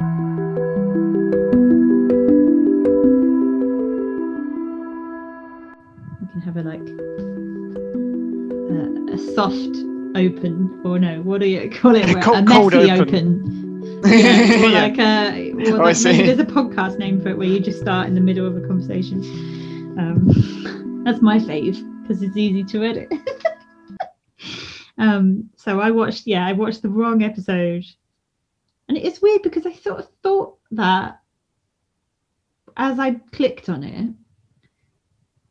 We can have a like a, a soft open, or no, what do you call it? Cold- a messy open. open. Yeah, or Yeah. like a, well, Oh, I there's- see. There's a podcast name for it where you just start in the middle of a conversation. Um, that's my fave because it's easy to edit. um, so I watched, yeah, I watched the wrong episode, and it's weird because I sort of thought that as I clicked on it,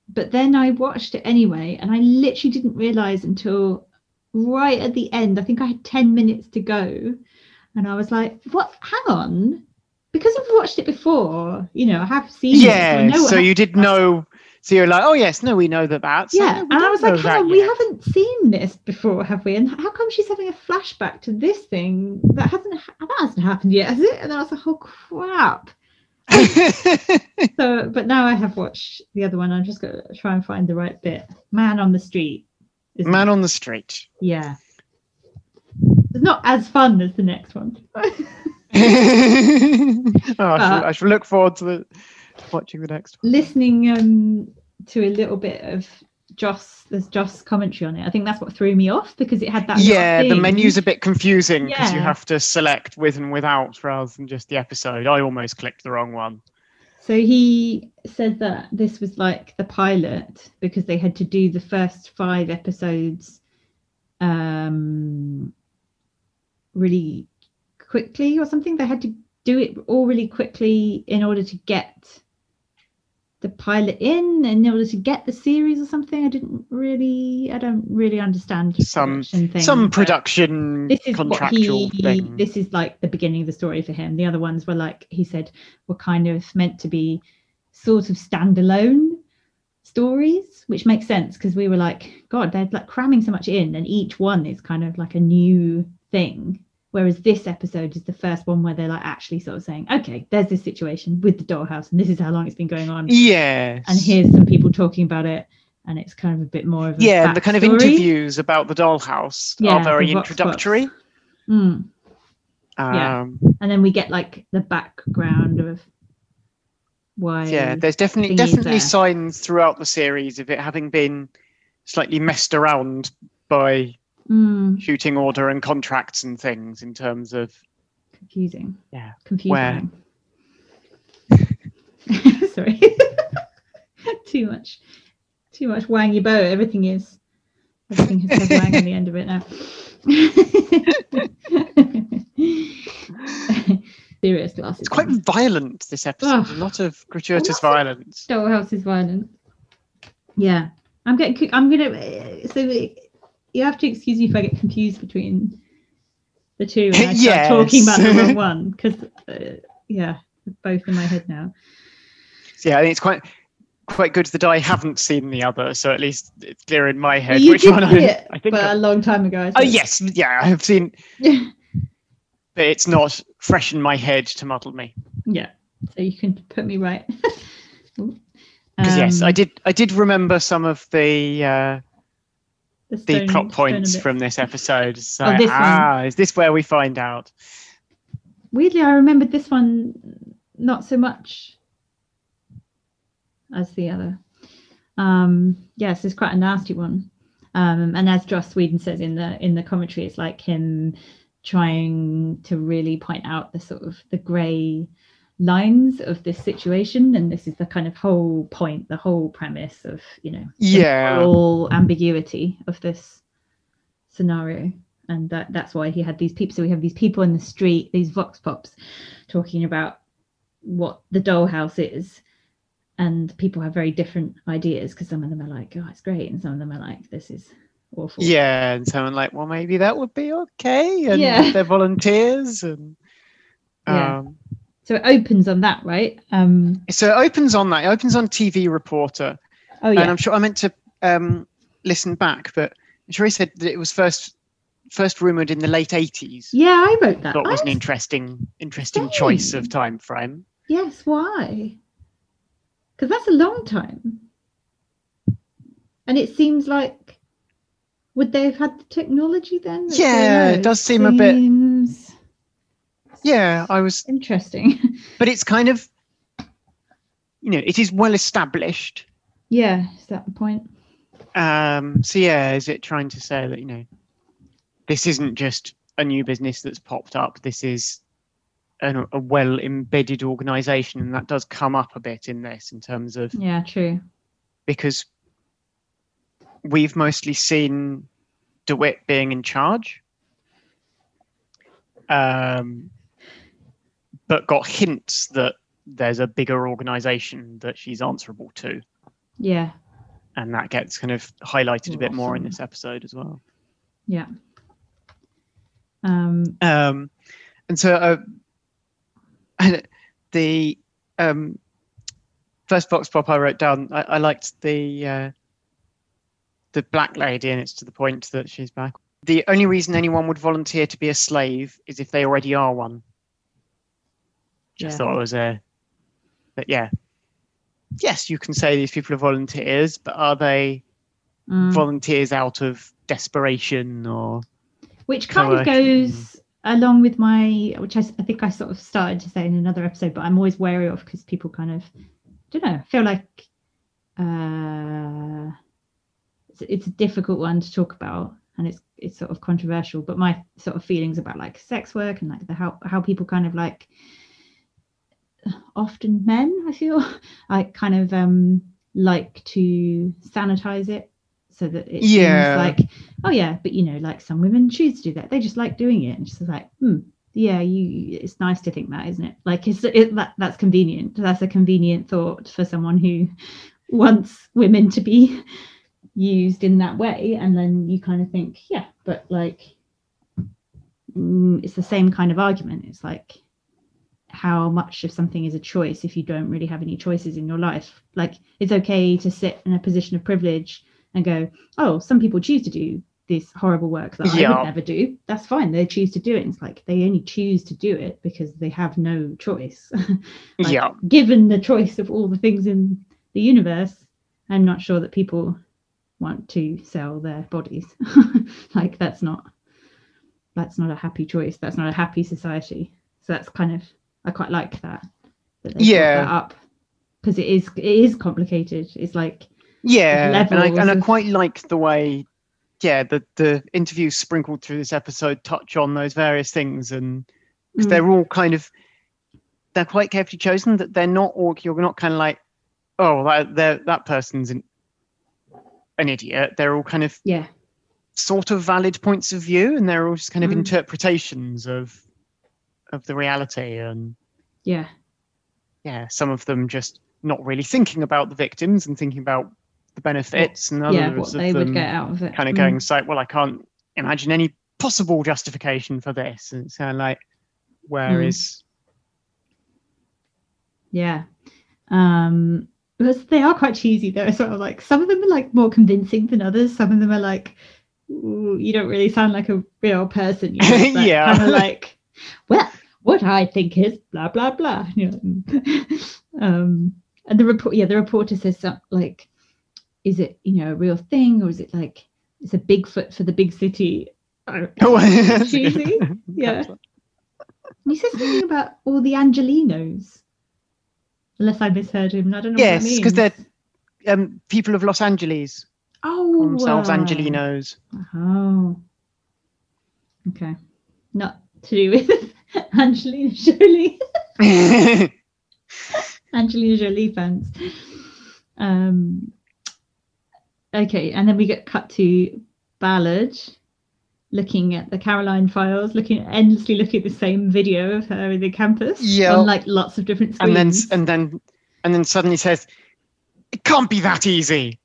but then I watched it anyway, and I literally didn't realize until right at the end. I think I had ten minutes to go, and I was like, "What? Hang on." Because I've watched it before, you know, I have seen it. so Yeah. So you did know. So you're like, oh yes, no, we know that that's. yeah, no, and I was like, hang on, we haven't seen this before, have we? And how come she's having a flashback to this thing that hasn't ha- that hasn't happened yet, has it? And I was like, oh crap. So, but now I have watched the other one. I'm just gonna try and find the right bit. Man on the street. Man it? on the street. Yeah. It's not as fun as the next one. oh, I, shall, But- uh, I shall look forward to, the, watching the next one. Listening um to a little bit of Joss, there's Joss commentary on it. I think that's what threw me off because it had that. Yeah, the menu's a bit confusing because you have to select with and without rather than just the episode. I almost clicked the wrong one. So he said that this was like the pilot because they had to do the first five episodes um really quickly or something. They had to do it all really quickly in order to get the pilot in in order to get the series or something. I didn't really I don't really understand Some- production thing, Some production this is what he thing. this is like the beginning of the story for him the other ones were like he said were kind of meant to be sort of standalone stories which makes sense because we were like god they're like cramming so much in and each one is kind of like a new thing whereas this episode is the first one where they're like actually sort of saying okay there's this situation with the dollhouse and this is how long it's been going on Yeah. and here's some people talking about it and it's kind of a bit more of a yeah, the kind of interviews about the dollhouse Yeah, are very the Vox Pops. introductory. Mm. Yeah. Um, and then we get like the background of why yeah, there's definitely definitely there. signs throughout the series of it having been slightly messed around by Mm, shooting order and contracts and things in terms of confusing yeah confusing sorry too much too much wangy bow everything is everything has wang on the end of it now serious glasses it's quite on. violent this episode Ugh. a lot of gratuitous violence Dollhouse is violent. Yeah, I'm getting. I'm gonna. So you have to excuse me if I get confused between the two and I start Yes. talking about the wrong one because, uh, yeah, both in my head now. yeah i think it's quite quite good that i haven't seen the other so at least it's clear in my head you which one I, it, I think but I- a long time ago. I oh yes yeah i have seen but it's not fresh in my head to muddle me yeah. So you can put me right. because yes i Um, did i did remember some of the uh the the plot points from this episode so Oh, this one. ah is this where we find out Weirdly, I remembered this one not so much as the other. Um, yes, it's quite a nasty one. Um, and as Joss Whedon says in the in the commentary, it's like him trying to really point out the sort of the grey lines of this situation, and this is the kind of whole point, the whole premise of you know Yeah. moral ambiguity of this scenario and that that's why he had these people so we have these people in the street these vox pops talking about what the dollhouse is and people have very different ideas because some of them are like oh it's great and some of them are like this is awful yeah and someone like well maybe that would be okay and Yeah. they're volunteers and Yeah. Um, so it opens on that right? Um so it opens on that. It opens on tv reporter. Oh yeah. And i'm sure i meant to um listen back but he said that it was first first rumored in the late 80s yeah i wrote that. Thought was I an interesting interesting choice of time frame. Yes why? Because that's a long time. And it seems like would they have had the technology then? Yeah, it does seem a bit- seems- Yeah, I was, interesting. but it's kind of, you know, it is well established. yeah, is that the point? Um, so yeah, is it trying to say that you know, this isn't just a new business that's popped up. This is an, a well embedded organization, and that does come up a bit in this in terms of Yeah, true. because we've mostly seen DeWitt being in charge, um, but got hints that there's a bigger organization that she's answerable to, Yeah, and that gets kind of highlighted a bit more in this episode as well. yeah. Um, Um, and so uh, and the um, first vox pop I wrote down, I, I liked the uh, the black lady, and it's to the point that she's back. The only reason anyone would volunteer to be a slave is if they already are one. Just Yeah. thought it was a, but yeah, yes, you can say these people are volunteers, but are they mm. volunteers out of desperation or? which kind of goes along with my which I think i sort of started to say in another episode but i'm always wary of because people kind of don't know feel like uh it's, it's a difficult one to talk about and it's it's sort of controversial but my sort of feelings about like sex work and like the how how people kind of like often men i feel. I kind of um like to sanitize it so that it Yeah. like oh yeah but you know like some women choose to do that. They just like doing it and just like hmm yeah you it's nice to think that isn't it? Like it's it, that that's convenient. That's a convenient thought for someone who wants women to be used in that way. And then you kind of think yeah but like mm, it's the same kind of argument. It's like how much of something is a choice if you don't really have any choices in your life. Like it's okay to sit in a position of privilege and go oh some people choose to do this horrible work that I would never do. That's fine. They choose to do it. It's like they only choose to do it because they have no choice. Like, yeah, given the choice of all the things in the universe i'm not sure that people want to sell their bodies. Like that's not that's not a happy choice. That's not a happy society. So that's kind of i quite like that that Yeah. that up because it is it is complicated it's like Yeah, and I, and I quite like the way, yeah, the the interviews sprinkled through this episode touch on those various things, and because mm, they're all kind of, they're quite carefully chosen. That they're not all. You're not kind of like, oh, that they're- that person's an, an idiot. They're all kind of yeah sort of valid points of view, and they're all just kind of Mm. interpretations of of the reality, and yeah yeah, some of them just not really thinking about the victims and thinking about the benefits, and others yeah what of they them would get out of it kind of Mm. going like, well, I can't imagine any possible justification for this. And it's kind of like, where Mm. is Yeah. Um they are quite cheesy though, sort of like some of them are like more convincing than others. Some of them are like, you don't really sound like a real person. You know, Yeah. kind of like, well, what I think is blah blah blah. You know. um and the report yeah, the reporter says something like, is it, you know, a real thing or is it like it's a Bigfoot for the big city? Oh, don't know. that's cheesy. Yeah. He says something about all the Angelenos. Unless I misheard him. I don't know Yes, because they're um, people of Los Angeles, oh, themselves uh, Angelenos. Oh. Okay. Not to do with Angelina Jolie. Angelina Jolie fans. Um, okay, and then we get cut to Ballard looking at the Caroline files, looking endlessly looking at the same video of her in the campus Yeah. on like lots of different screens. and then and then and then suddenly says, "It can't be that easy."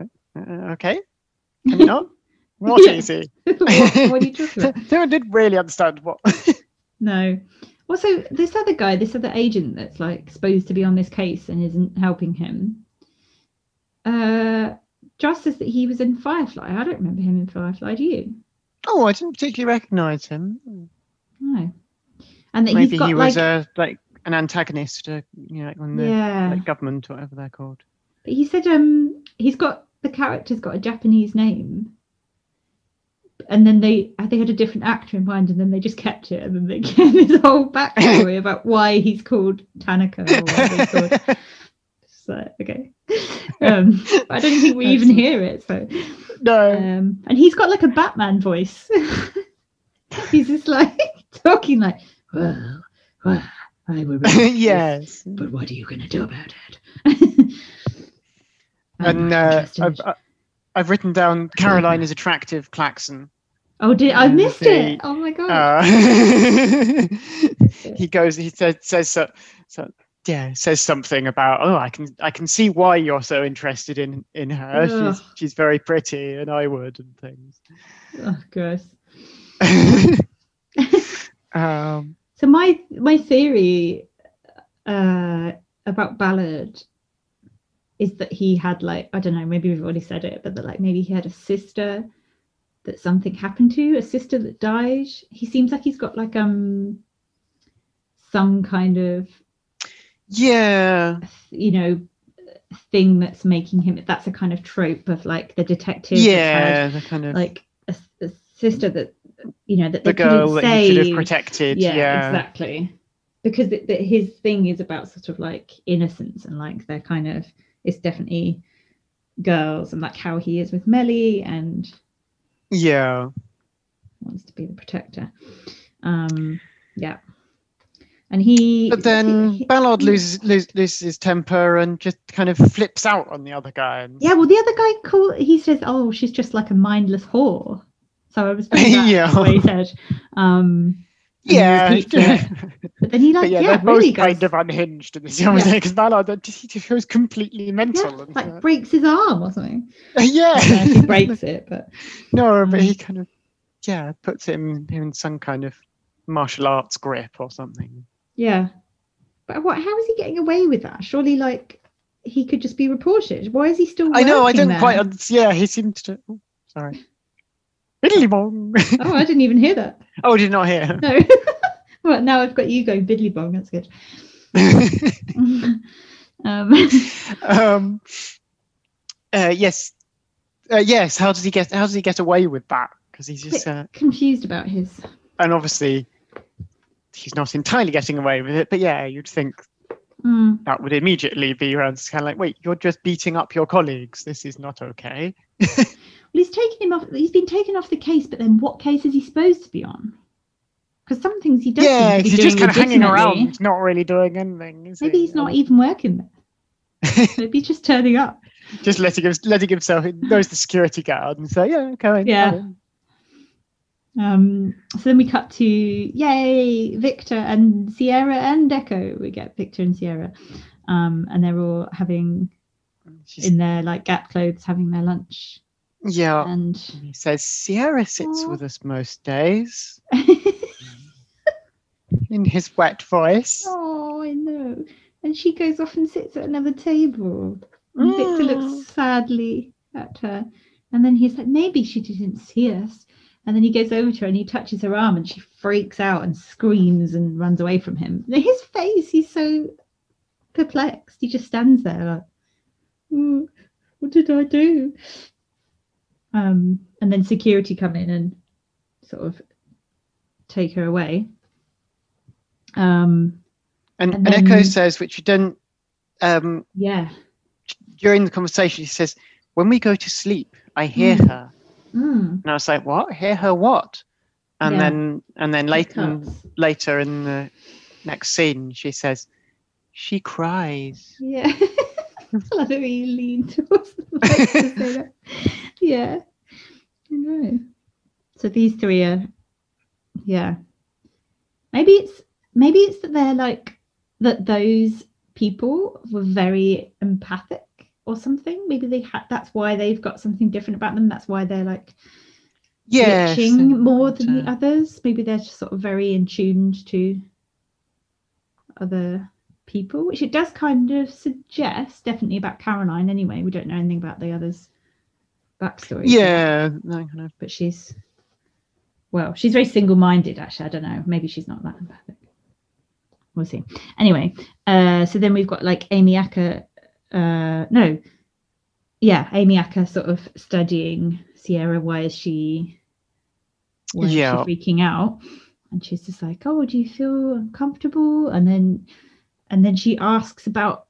Uh, okay, can you not? What Yeah. easy? what, what are you talking about? no one did really understand what. No. Also, this other guy, this other agent that's like supposed to be on this case and isn't helping him. Uh, Josh says that he was in Firefly. I don't remember him in Firefly. Do you? oh, I didn't particularly recognise him. No. And that Maybe he's got he like was uh, like an antagonist, uh, you know, like on the yeah. like government or whatever they're called. But he said um he's got the character's got a Japanese name. And then they they had a different actor in mind, and then they just kept it, and then they gave this whole backstory about why he's called Tanaka or he's called. So okay, um, I don't think we even hear it. So no. um, and he's got like a Batman voice. he's just like talking like, well, well I will. this, yes. But what are you going to do about it? And uh. I've, I- I've written down Caroline is attractive klaxon. Oh, did I missed the, it? Oh my god! Uh, he goes. He says says so, so. Yeah, says something about. Oh, I can I can see why you're so interested in in her. She's she's very pretty, and I would and things. oh, gross. um, So my my theory uh, about Ballard is that he had like I don't know maybe we've already said it but that like maybe he had a sister that something happened to a sister that died. He seems like he's got like um some kind of yeah, you know thing that's making him that's a kind of trope of like the detective yeah, the kind of like a, a sister that you know that the girl that he should have protected. yeah, Yeah, exactly because th- th- his thing is about sort of like innocence and like they're kind of it's definitely girls and like how he is with Mellie and yeah. wants to be the protector um yeah and he But then he- Ballard he- loses, loses loses his temper and just kind of flips out on the other guy. And, yeah well the other guy call he says oh she's just like a mindless whore so I was Yeah. what he said um yeah, but then he like yeah, yeah, they're both really kind of unhinged in this yeah. because Ballard uh, he just goes completely mental. yeah, and, like uh, breaks his arm or something yeah, he breaks it but no, but Mm. he kind of yeah puts him in some kind of martial arts grip or something. Yeah. But what how is he getting away with that? Surely like he could just be reported. Why is he still I know, I don't there? quite. Yeah, he seemed to. Oh, sorry. Bong. Oh, I didn't even hear that. Oh, did not hear. No. well now I've got you going biddly bong, that's good. um um, uh, yes, uh, yes. How does he get? How does he get away with that? Because he's just, uh, confused about his and obviously, he's not entirely getting away with it. But yeah, you'd think Mm, that would immediately be around kind of like, wait, you're just beating up your colleagues. This is not okay. well he's taken him off he's been taken off the case, but then what case is he supposed to be on? Because some things he does yeah, he's just kind of hanging around, not really doing anything. Maybe he? he's not even working there. Maybe he's just turning up. just letting him, letting himself. Knows the security guard and say, yeah, come in. Yeah. come in." Um, so then we cut to yay, Victor and Sierra and Deco. We get Victor and Sierra, um, and they're all having She's- in their like Gap clothes, having their lunch, yeah. and He says Sierra sits Aw. with us most days in his wet voice. oh, I know. And she goes off and sits at another table, and Victor Mm. looks sadly at her, and then he's like, maybe she didn't see us. And then he goes over to her and he touches her arm, and she freaks out and screams and runs away from him. His face, he's so perplexed. He just stands there like, "Mm, what did I do? Um, and then security come in and sort of take her away. Um, And, And and, Echo says, which you don't, um, yeah. during the conversation, she says, when we go to sleep, I hear Mm. her. Mm, And I was like, what? Hear her what? And Yeah. then, and then later, later in the next scene, she says, she cries. Yeah. I love it when you lean towards the mic to say that. Yeah. I know. So these three are yeah. Maybe it's maybe it's that they're like that those people were very empathic or something. Maybe they had that's why they've got something different about them. That's why they're like Yes. glitching and, more than the others. Maybe they're just sort of very in tuned to other people, which it does kind of suggest, definitely about Caroline anyway. We don't know anything about the others' backstory. Yeah. no, kind of. But she's well, she's very single minded actually. I don't know. Maybe she's not that empathic. We'll see. Anyway, uh so then we've got like Amy Acker uh no. Yeah, Amy Acker sort of studying Sierra. Why is she where Yeah. she's freaking out, and she's just like, "Oh, do you feel uncomfortable?" And then, and then she asks about.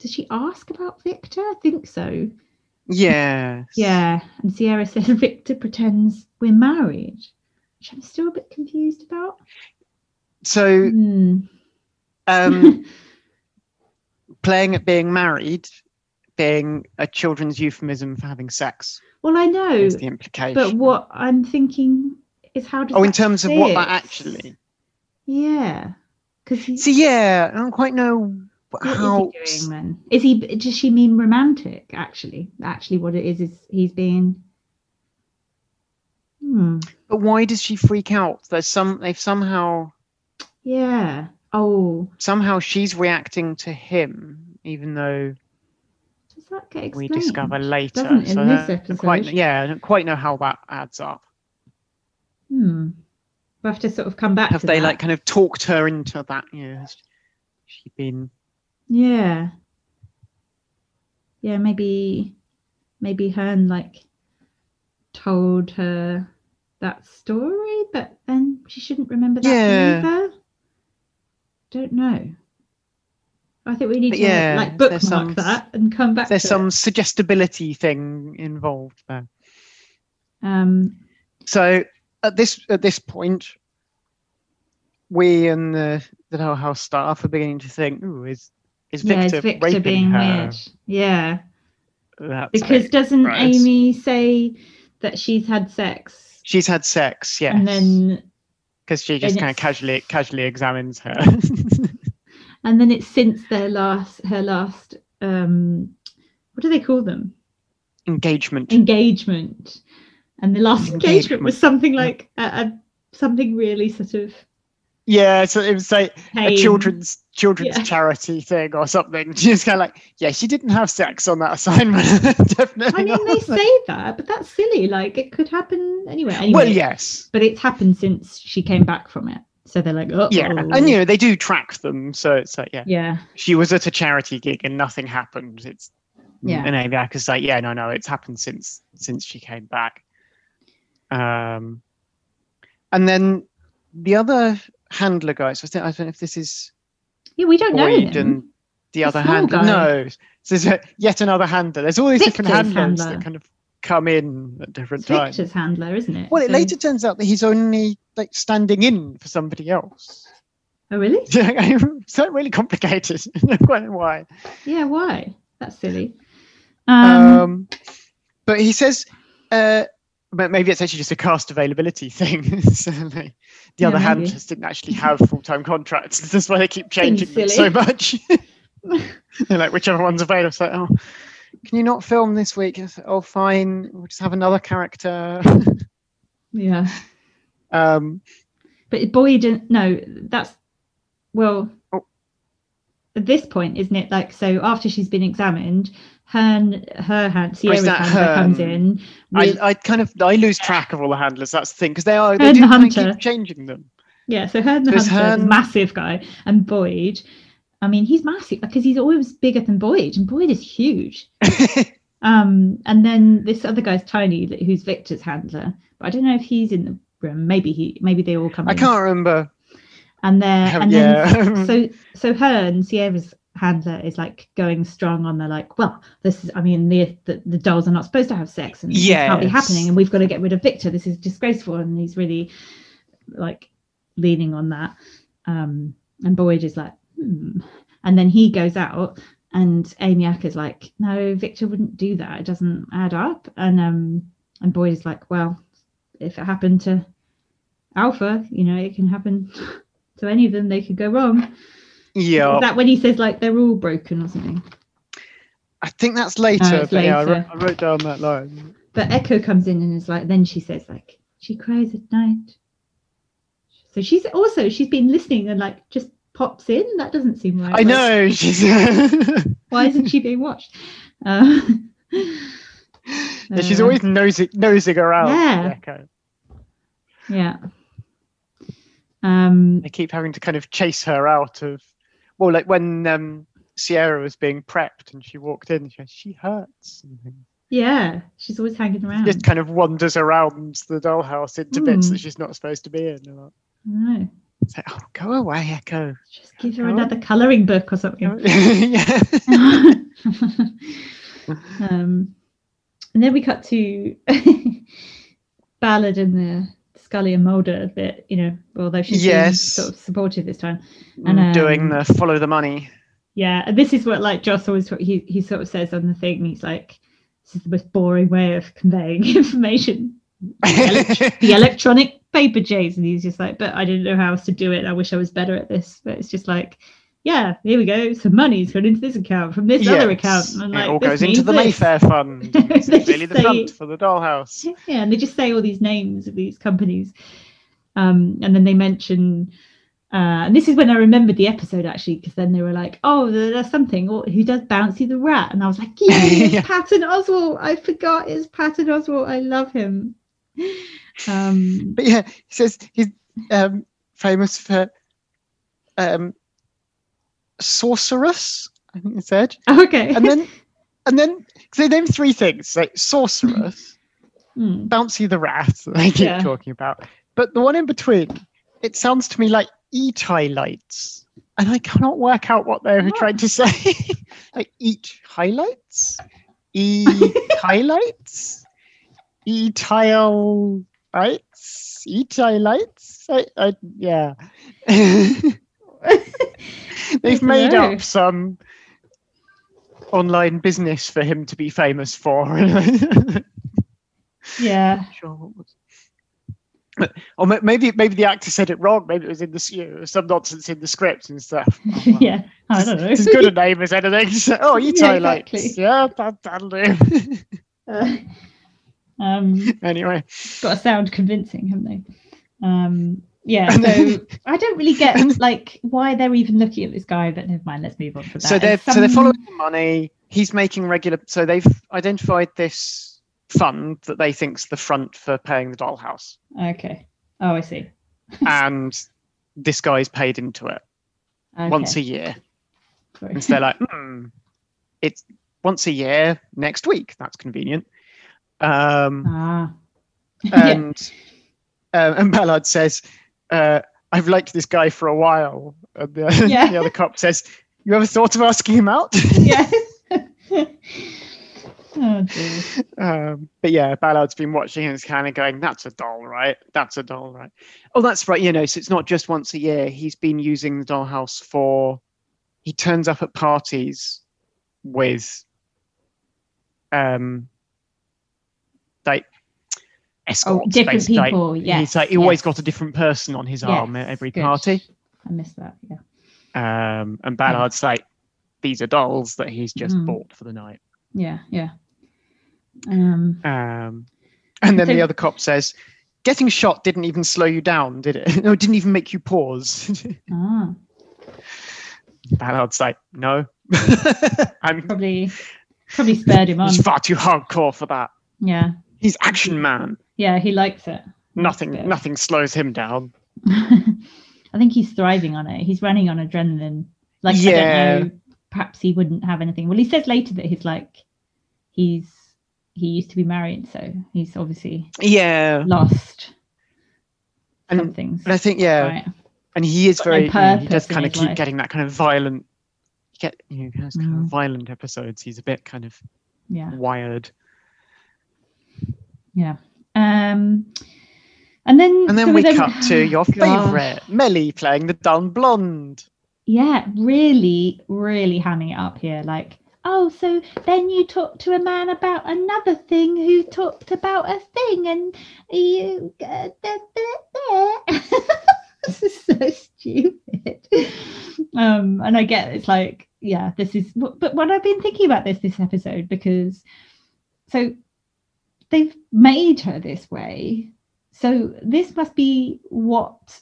Does she ask about Victor? I think so. Yeah. Yeah, and Sierra says Victor pretends we're married, which I'm still a bit confused about. So Hmm. um, playing at being married being a children's euphemism for having sex well, I know, is the implication. but what I'm thinking is how does oh, in terms of what that actually. Yeah, because. See, yeah, I don't quite know What is how. he doing then? Is he? Does she mean romantic? Actually, actually, what it is is he's being. Hmm. But why does she freak out? There's some. They've somehow. Yeah. Oh, Somehow she's reacting to him, even though does that get explained? we discover later. Doesn't so in this don't quite, yeah, I don't quite know how that adds up. Hmm. We'll have to sort of come back. Have to they that. like kind of talked her into that? Yeah, has she been Yeah. Yeah, maybe maybe Hearn like told her that story, but then she shouldn't remember that Yeah. either. Don't know. I think we need But to yeah, like bookmark some- that and come back there's some it. suggestibility thing involved there. Um So at this at this point, we and the the Hill House staff are beginning to think, "Ooh, is is yeah, Victor, is Victor raping being her?" weird. Yeah. That's Because it. doesn't right. Amy say that she's had sex? she's had sex, yes, And then because she just and kind of casually casually examines her. and then it's since their last her last um what do they call them Engagement. engagement and the last engagement, was something like a, a something really sort of Yeah, so it was like a children's children's Yeah. charity thing or something. She's kind of like, yeah, she didn't have sex on that assignment. Definitely. i mean they say that but that's silly like it could happen anywhere anyway Well, yes. but it's happened since she came back from it so they're like oh Yeah, and you know they do track them, so it's like yeah, yeah she was at a charity gig and nothing happened. It's Yeah. and Aviak is like, yeah, no, no, it's happened since since she came back. Um, and then the other handler guys. I think I don't know if this is yeah we don't know him. and the other handler. guy. No, so there's a, yet another handler. There's all these different handlers handler. that kind of come in at different it's times. Victor's handler isn't it Well, it So- later turns out that he's only like standing in for somebody else. oh really it's not really complicated. Why. yeah why that's silly um, Um, but he says, uh, but maybe it's actually just a cast availability thing. so, like, the Yeah, other maybe. handlers didn't actually have full time contracts. That's why they keep changing them so much. They're like, whichever one's available. It's like, oh, can you not film this week? Like, oh, fine. We'll just have another character. yeah um, But Boyd, and- no, that's well. Oh. At this point, isn't it? Like so, after she's been examined, her her hand Sierra's that handler comes in. I, with- I kind of I lose track of all the handlers. That's the thing because they are they do the kind of keep changing them. yeah, so her and the There's hunter, Hearn- massive guy, and Boyd. I mean, he's massive because he's always bigger than Boyd, and Boyd is huge. Um, and then this other guy's tiny, who's Victor's handler. But I don't know if he's in the room. Maybe he, maybe they all come I in. can't remember. and they're and yeah. then so so her and Sierra's handler is like going strong on the like well this is i mean the the, the dolls are not supposed to have sex and yeah can't be happening and we've got to get rid of victor. This is disgraceful. And he's really like leaning on that. Um and boyd is like hmm. and then he goes out and amy is like no victor wouldn't do that. It doesn't add up. And um and boyd is like well if it happened to alpha you know it can happen to any of them. They could go wrong Yeah, is that when he says like they're all broken or something I think that's later. Oh, but yeah, I wrote. I wrote down that line. but echo comes in and is like then she says like she cries at night so she's also she's been listening and like just pops in that doesn't seem right I Like, know she's. why isn't she being watched uh, Yeah, she's uh, always nosing, nosing around. Yeah. Echo. yeah um They keep having to kind of chase her out of. Well, like when um, Sierra was being prepped and she walked in, she, she hurts. Yeah, she's always hanging around. Just kind of wanders around the dollhouse into bits Hmm. that she's not supposed to be in. I- No, It's like, oh, go away, Echo. just give her Oh. another colouring book or something. yeah. um, and then we cut to Ballard and the Scully and Mulder that you know, although she's Yes. sort of supportive this time. And, Doing um, the follow the money. Yeah, and this is what like Joss always he he sort of says on the thing. He's like, "This is the most boring way of conveying information." the electronic paper chase, and he's just like, "But I didn't know how else to do it. I wish I was better at this." But it's just like, "Yeah, here we go. Some money's gone into this account from this other account." And it like, all goes into the this. Mayfair Fund. It's just the front for the dollhouse. Yeah, and they just say all these names of these companies, um, and then they mention. Uh, and this is when I remembered the episode actually, because then they were like, "Oh, there- there's something or who does Bouncy the Rat," and I was like, "Yeah, Yeah. Patton Oswalt. I forgot it's Patton Oswalt. I love him." Um, But yeah, he says he's um, famous for um, sorceress. I think he said, okay. and then and then they named three things like sorceress, Hmm. Bouncy the rat that they keep Yeah. talking about, but the one in between, it sounds to me like e-tie lights, and I cannot work out what they were What? trying to say. like eat highlights, e highlights, e tile lights, e lights. I, I, yeah. They've made know. up some online business for him to be famous for. yeah. sure. Or maybe maybe the actor said it wrong. Maybe it was in the you know, some nonsense in the script and stuff. Oh, well. yeah. I don't know. It's as good a name as anything. So, oh, you Yeah, lights. exactly. Yeah, that, that'll do. Uh, um, anyway, got to sound convincing, haven't they? Um, yeah, so I don't really get like why they're even looking at this guy, but never mind, let's move on from that. so they're It's so they're following the money. He's making regular. So they've identified this fund that they think's the front for paying the dollhouse, Okay. Oh, I see. and this guy's paid into it Okay. once a year. Sorry. And so they're like, hmm, it's once a year next week. That's convenient. Um, ah. Yeah. and uh, and Ballard says, uh, "I've liked this guy for a while." And the, Yeah. the other cop says, "You ever thought of asking him out?" yeah. oh um, but yeah, Ballard's been watching and is kind of going, "That's a doll, right? That's a doll, right? Oh, that's right. You know, so it's not just once a year. He's been using the dollhouse for. He turns up at parties with, um, escorts. Oh, different basically. Like, people. Yes. he's like he always got a different person on his arm at every good. party. I miss that. Yeah. Um, and Ballard's like, these are dolls that he's just Mhm. bought for the night. Yeah. Yeah. Um. Um, and then So- the other cop says, "Getting shot didn't even slow you down, did it? no, it didn't even make you pause." Ah. Ballard's like, "No, I'm Probably. Probably spared him on. he's far too hardcore for that. Yeah. He's action man. Yeah. He likes it. Nothing, nothing slows him down." I think he's thriving on it. He's running on adrenaline. Like I Yeah. don't know, perhaps he wouldn't have anything. Well, he says later that he's like he's he used to be married, so he's obviously Yeah, lost and some things. but I think yeah, right. and he is no very. know, he does kind of keep life. getting that kind of violent. Get you know, kind Mm. of violent episodes. He's a bit kind of Yeah. wired. Yeah. Um and then And then so we then- cut to your favourite, Mellie playing the dumb blonde. Yeah, really, really hamming it up here. Like, oh, so then you talked to a man about another thing who talked about a thing, and you. Uh, da, da, da. this is so stupid. Um, and I get it's like, yeah, this is. But what I've been thinking about this this episode, because so they've made her this way, so this must be what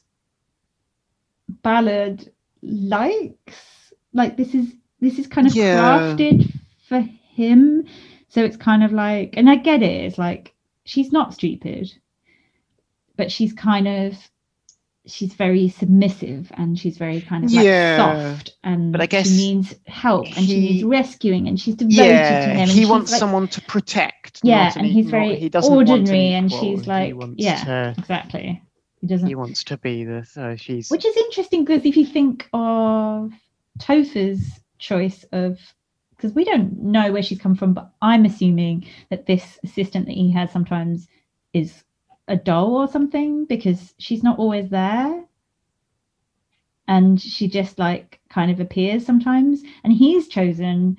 Ballard likes like this is this is kind of Yeah. crafted for him so it's kind of like and i get it it's like she's not stupid but she's kind of she's very submissive and she's very kind of like Yeah. soft and But I guess she needs help and she needs rescuing and she's devoted to him and he wants like- someone to protect. Yeah, and he's very he doesn't an ordinary and she's like- yeah. to- exactly he doesn't he wants to be the. So she's. which is interesting because if you think of Topher's choice of because we don't know where she's come from, but I'm assuming that this assistant that he has sometimes is a doll or something because she's not always there. And she just like kind of appears sometimes. And he's chosen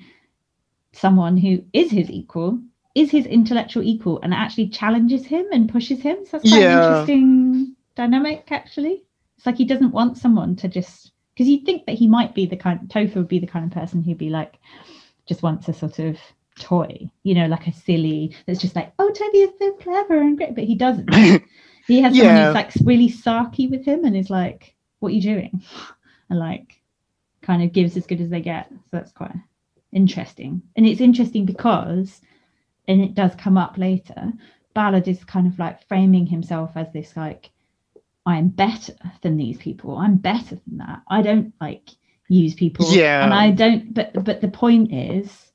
someone who is his equal, is his intellectual equal, and actually challenges him and pushes him. So that's quite an interesting dynamic, actually. It's like he doesn't want someone to just because you'd think that he might be the kind Topher would be the kind of person who'd be like just wants a sort of toy, you know, like a silly that's just like, oh Toby is so clever and great, but he doesn't. He has someone Yeah. who's like really sarky with him and is like, what are you doing? And like kind of gives as good as they get. So that's quite interesting. And it's interesting because, and it does come up later, Ballard is kind of like framing himself as this like, I'm better than these people. I'm better than that. I don't like use people. Yeah. And I don't but but the point is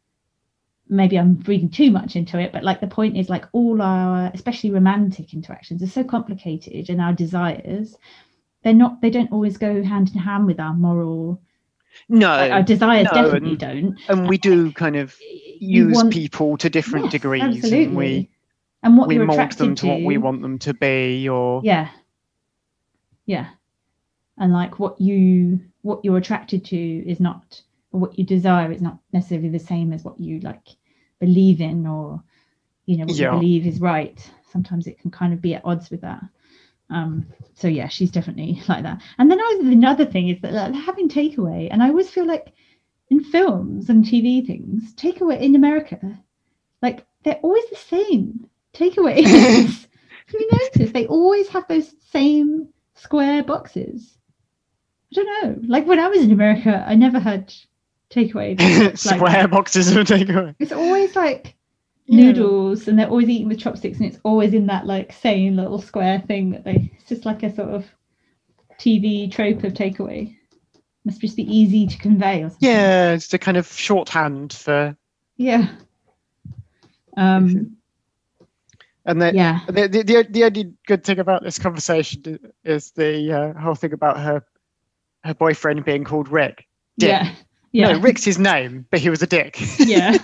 maybe I'm reading too much into it, but like the point is like all our especially romantic interactions are so complicated and our desires, they're not they don't always go hand in hand with our moral no, our desires no, definitely and- don't. and we do kind of use want- people to different Yes, degrees, absolutely. and we and what we mold attracted them to what we want them to be, or yeah yeah and like what you what you're attracted to is not or what you desire is not necessarily the same as what you like believe in or you know what Yeah. you believe is right sometimes it can kind of be at odds with that um so yeah she's definitely like that. And then I, another thing is that like, having takeaway and i always feel like in films and tv things takeaway in america like they're always the same takeaways have you noticed? They always have those same square boxes. I don't know. Like when i was in america i never had takeaway. Like square boxes of takeaway. it's always like. Noodles and they're always eating with chopsticks and it's always in that like same little square thing that they it's just like a sort of tv trope of takeaway must just be easy to convey or something. Yeah, it's a kind of shorthand for, yeah um and the, yeah the, the, the, the only good thing about this conversation is the uh, whole thing about her her boyfriend being called Rick. Dick. yeah yeah No, Rick's his name, but he was a dick. yeah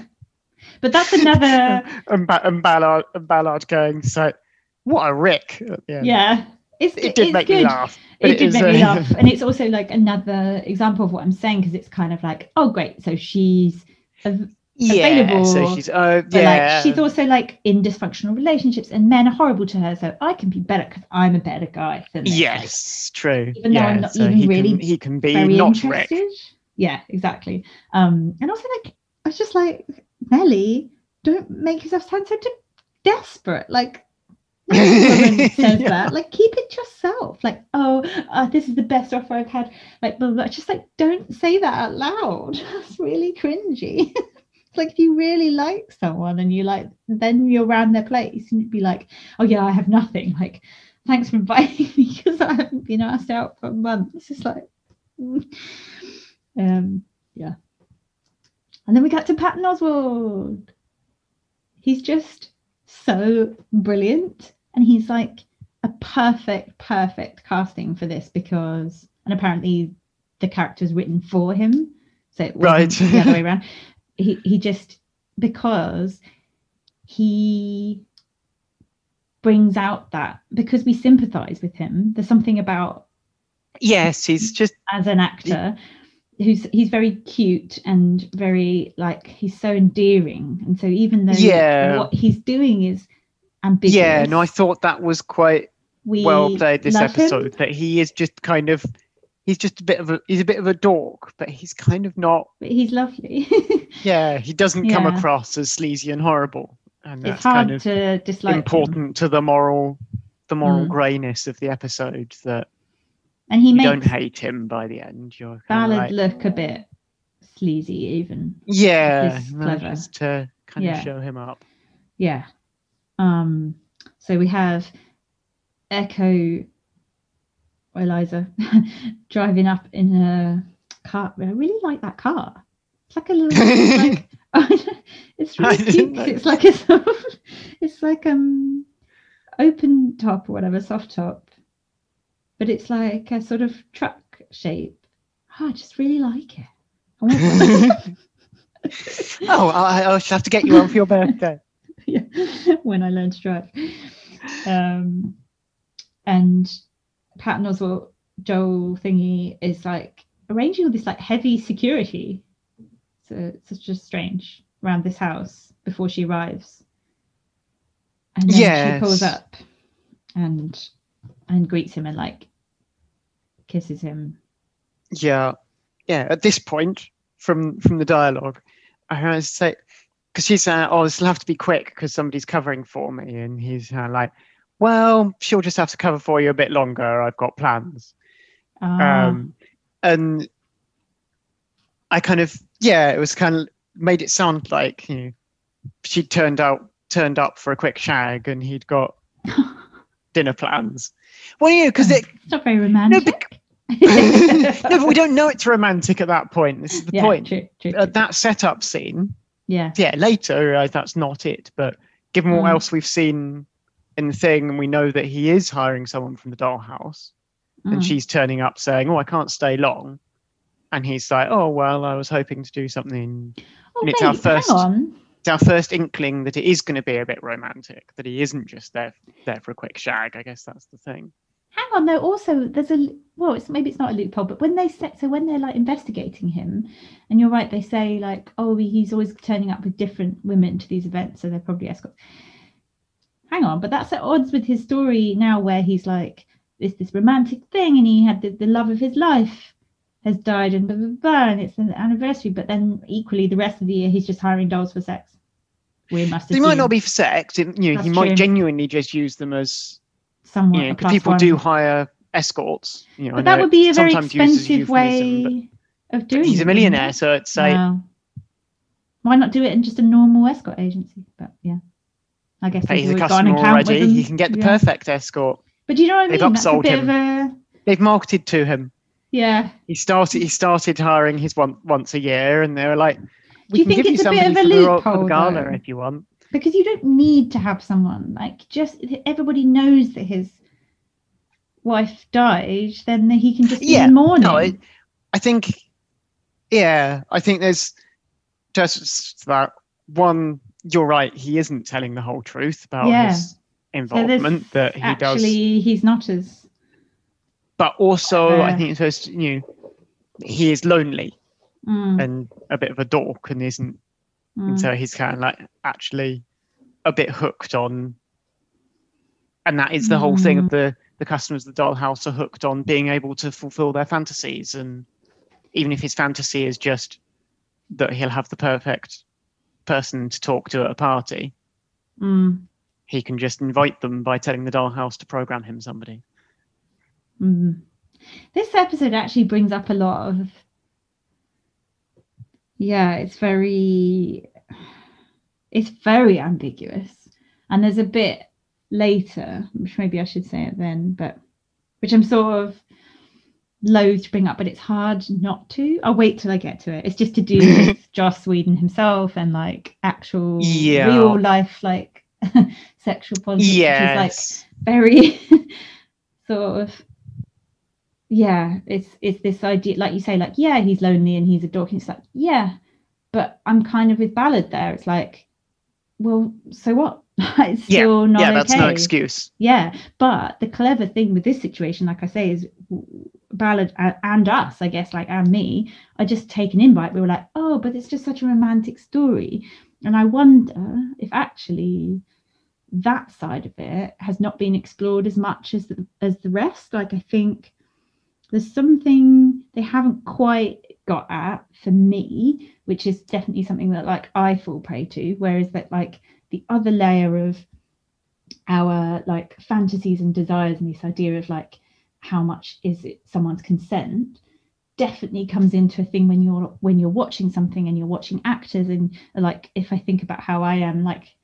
but that's another and, ba- and Ballard and Ballard going so what a Rick. Yeah it's it did it's make good. me laugh. but it did is, make me uh, laugh and it's also like another example of what i'm saying because it's kind of like oh great so she's a, Yeah, so she's oh yeah. like she's also like in dysfunctional relationships and men are horrible to her so i can be better because i'm a better guy than this. Yes, true. even though I'm not so even he really can, he can be not Rick. yeah exactly um and also like i was just like mellie don't make yourself sound so de- desperate. Like says Yeah. that like keep it yourself. Like oh uh, this is the best offer i've had. Like blah, blah, just like don't say that out loud. That's really cringy. It's like if you really like someone and you like then you're around their place and you'd be like oh yeah i have nothing. Like thanks for inviting me because i haven't been asked out for months. It's just like mm. um yeah and then we got to patton oswalt. He's just so brilliant. And he's like a perfect perfect casting for this because and apparently the character was written for him so it Right. the other way around. He he just because he brings out that because we sympathize with him there's something about Yes, he's just as an actor who's he's very cute and very like he's so endearing and so even though Yeah. what he's doing is ambiguous yeah. No, I thought that was quite we well played this love him. episode. That he is just kind of he's just a bit of a he's a bit of a dork, but he's kind of not. but he's lovely Yeah, he doesn't come across as sleazy and horrible, and it's that's hard kind of to dislike him. important to the moral the moral Mm. greyness of the episode that and he you makes don't hate him by the end. You're Ballard like, look a bit sleazy even yeah, no, just to kind Yeah. of show him up. yeah um so we have echo Eliza driving up in a car. I really like that car. It's like a little like it's really cute. It's like a it's like um open top or whatever, soft top. But it's like a sort of truck shape. Oh, I just really like it. I want one. oh, I, I shall have to get you one for your birthday. yeah, when I learned to drive. Um, and Patton Oswalt, Joel thingy is like arranging all this like heavy security. So it's just strange around this house before she arrives. And then she pulls up and and greets him and like kisses him. Yeah, yeah. At this point, from from the dialogue, I was say because she's uh, oh, this will have to be quick because somebody's covering for me, and he's uh, like, well, she'll just have to cover for you a bit longer. I've got plans. Ah, um, and I kind of yeah, it was kind of made it sound like you know, she turned out turned up for a quick shag and he'd got dinner plans. Well, yeah, because it it's not very romantic. no, but we don't know it's romantic at that point. This is the yeah, point. True, true, Uh, that setup scene, yeah. yeah, later uh, that's not it. But given what Mm. else we've seen in the thing, and we know that he is hiring someone from the dollhouse, and Mm. she's turning up saying, "Oh, I can't stay long," and he's like, "Oh, well, I was hoping to do something." Oh, and it's mate, our first- hang on. It's our first inkling that it is going to be a bit romantic, that he isn't just there there for a quick shag. I guess that's the thing. Hang on, though. Also, there's a well, it's maybe it's not a loophole, but when they set so, when they're like investigating him, and you're right, they say like, oh, he's always turning up with different women to these events, so they're probably escorts. Hang on, but that's at odds with his story now, where he's like this this romantic thing, and he had the, the love of his life has died, and blah blah blah, and it's an anniversary. But then equally, the rest of the year, he's just hiring dolls for sex. We must. They might not be for sex. It, you know, he might true. genuinely just use them as somewhat you know, a people one. do hire escorts. You know, But know that would be a very sometimes used as expensive but- way of doing it. He's a millionaire, it? so it's like Wow. Why not do it in just a normal escort agency? But yeah, I guess he's the always got an customer already. He can get the Yeah. perfect escort. But do you know what I mean? They've? That's a upsold him. a They've marketed to him. Yeah. He started. He started hiring his one once a year, and they were like, "We you can think give you it's a bit of a for the, for loophole, the gala though? if you want." Because you don't need to have someone like just everybody knows that his wife died, then he can just be Yeah, in mourning. No, I, I think, yeah, I think there's just that one. You're right. He isn't telling the whole truth about Yeah. his involvement that he does, Actually, he's not as but also I Uh, think it's supposed to, you know, he is lonely mm, and a bit of a dork, and isn't mm. and so he's kind of like actually a bit hooked on. And that is the whole thing Mm. of the the customers of the dollhouse are hooked on being able to fulfill their fantasies. And even if his fantasy is just that he'll have the perfect person to talk to at a party Mm, he can just invite them by telling the dollhouse to program him somebody mm. This episode actually brings up a lot of. Yeah, it's very. It's very ambiguous, and there's a bit later, which maybe I should say it then, but which I'm sort of loath to bring up, but it's hard not to. I'll wait till I get to it. It's just to do with Joss Whedon himself and like actual Yeah. real life like sexual politics, which is like very sort of yeah it's it's this idea like you say like yeah he's lonely and he's a dork and it's like yeah but i'm kind of with Ballard there. It's like well so what? It's Yeah, still not yeah that's no excuse. Yeah but the clever thing with this situation like i say is Ballard and us i guess like and me are just taken in by it. We were like oh but it's just such a romantic story. And i wonder if actually that side of it has not been explored as much as the, as the rest. Like i think there's something they haven't quite got at for me which is definitely something that like i fall prey to whereas that like the other layer of our like fantasies and desires and this idea of like how much is it someone's consent definitely comes into a thing when you're when you're watching something and you're watching actors and like if i think about how i am like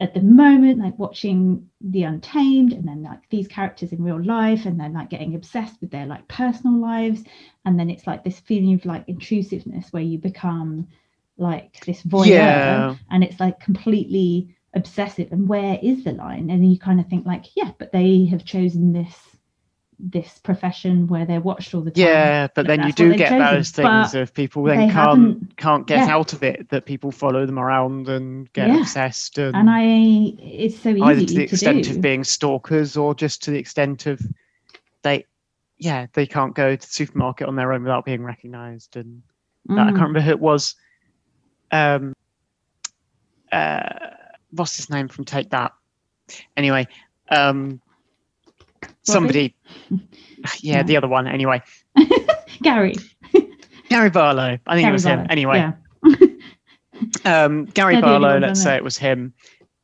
at the moment like watching the untamed and then like these characters in real life and then like getting obsessed with their like personal lives. And then it's like this feeling of like intrusiveness where you become like this voyeur Yeah. and it's like completely obsessive. And where is the line? And then you kind of think like yeah but they have chosen this this profession where they're watched all the time Yeah, but then you do get those things of people then can't can't get yeah. out of it that people follow them around and get Yeah. obsessed and, and i it's so easy either to the extent of being stalkers or just to the extent of they yeah they can't go to the supermarket on their own without being recognized and that- I Mm. can't remember who it was. Um, uh, what's his name from Take That? Anyway, um, somebody, yeah, Yeah. the other one. Anyway, gary Gary Barlow. I think it Gary was him. Anyway, yeah. um, Gary They're Barlow, let's say it was him,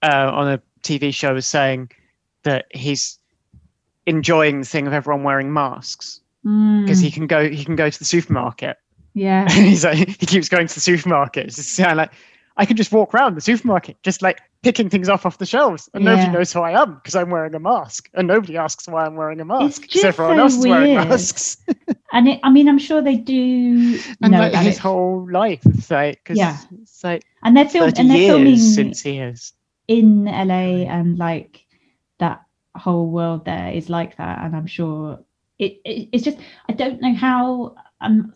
uh, on a TV show was saying that he's enjoying the thing of everyone wearing masks because Mm, he can go he can go to the supermarket yeah he's like he keeps going to the supermarket. It's just like I can just walk around the supermarket, just like picking things off off the shelves, and nobody knows who I am because I'm wearing a mask, and nobody asks why I'm wearing a mask because everyone so else is wearing masks. and it, i mean i'm sure they do and know like his it. whole life, it's like Yeah. it's like and they're film- and they're filming since he is. in LA and like that whole world there is like that and I'm sure it, it it's just I don't know how um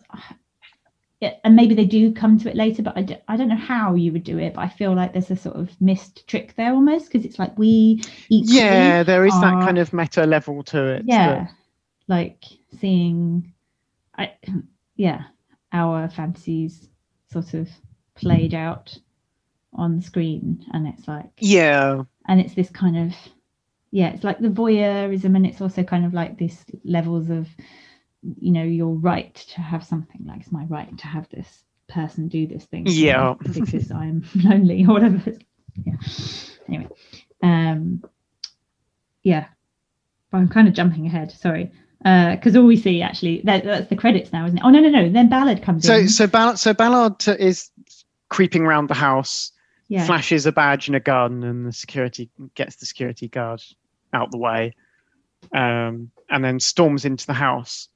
and maybe they do come to it later but I, d- I don't know how you would do it but I feel like there's a sort of missed trick there almost because it's like we equally Yeah, there is that kind of meta level to it. yeah like seeing I yeah our fantasies sort of played out on screen and it's like yeah, and it's this kind of yeah it's like the voyeurism and it's also kind of like this levels of you know your right to have something like it's my right to have this person do this thing Yeah. because i'm lonely or whatever. Yeah. Anyway um yeah. But i'm kind of jumping ahead sorry. Uh because all we see actually that, that's the credits now isn't it? Oh no no no then Ballard comes So in. so Ballard so Ballard is creeping around the house, yeah. flashes a badge and a gun, and the security gets the security guard out the way, um, and then storms into the house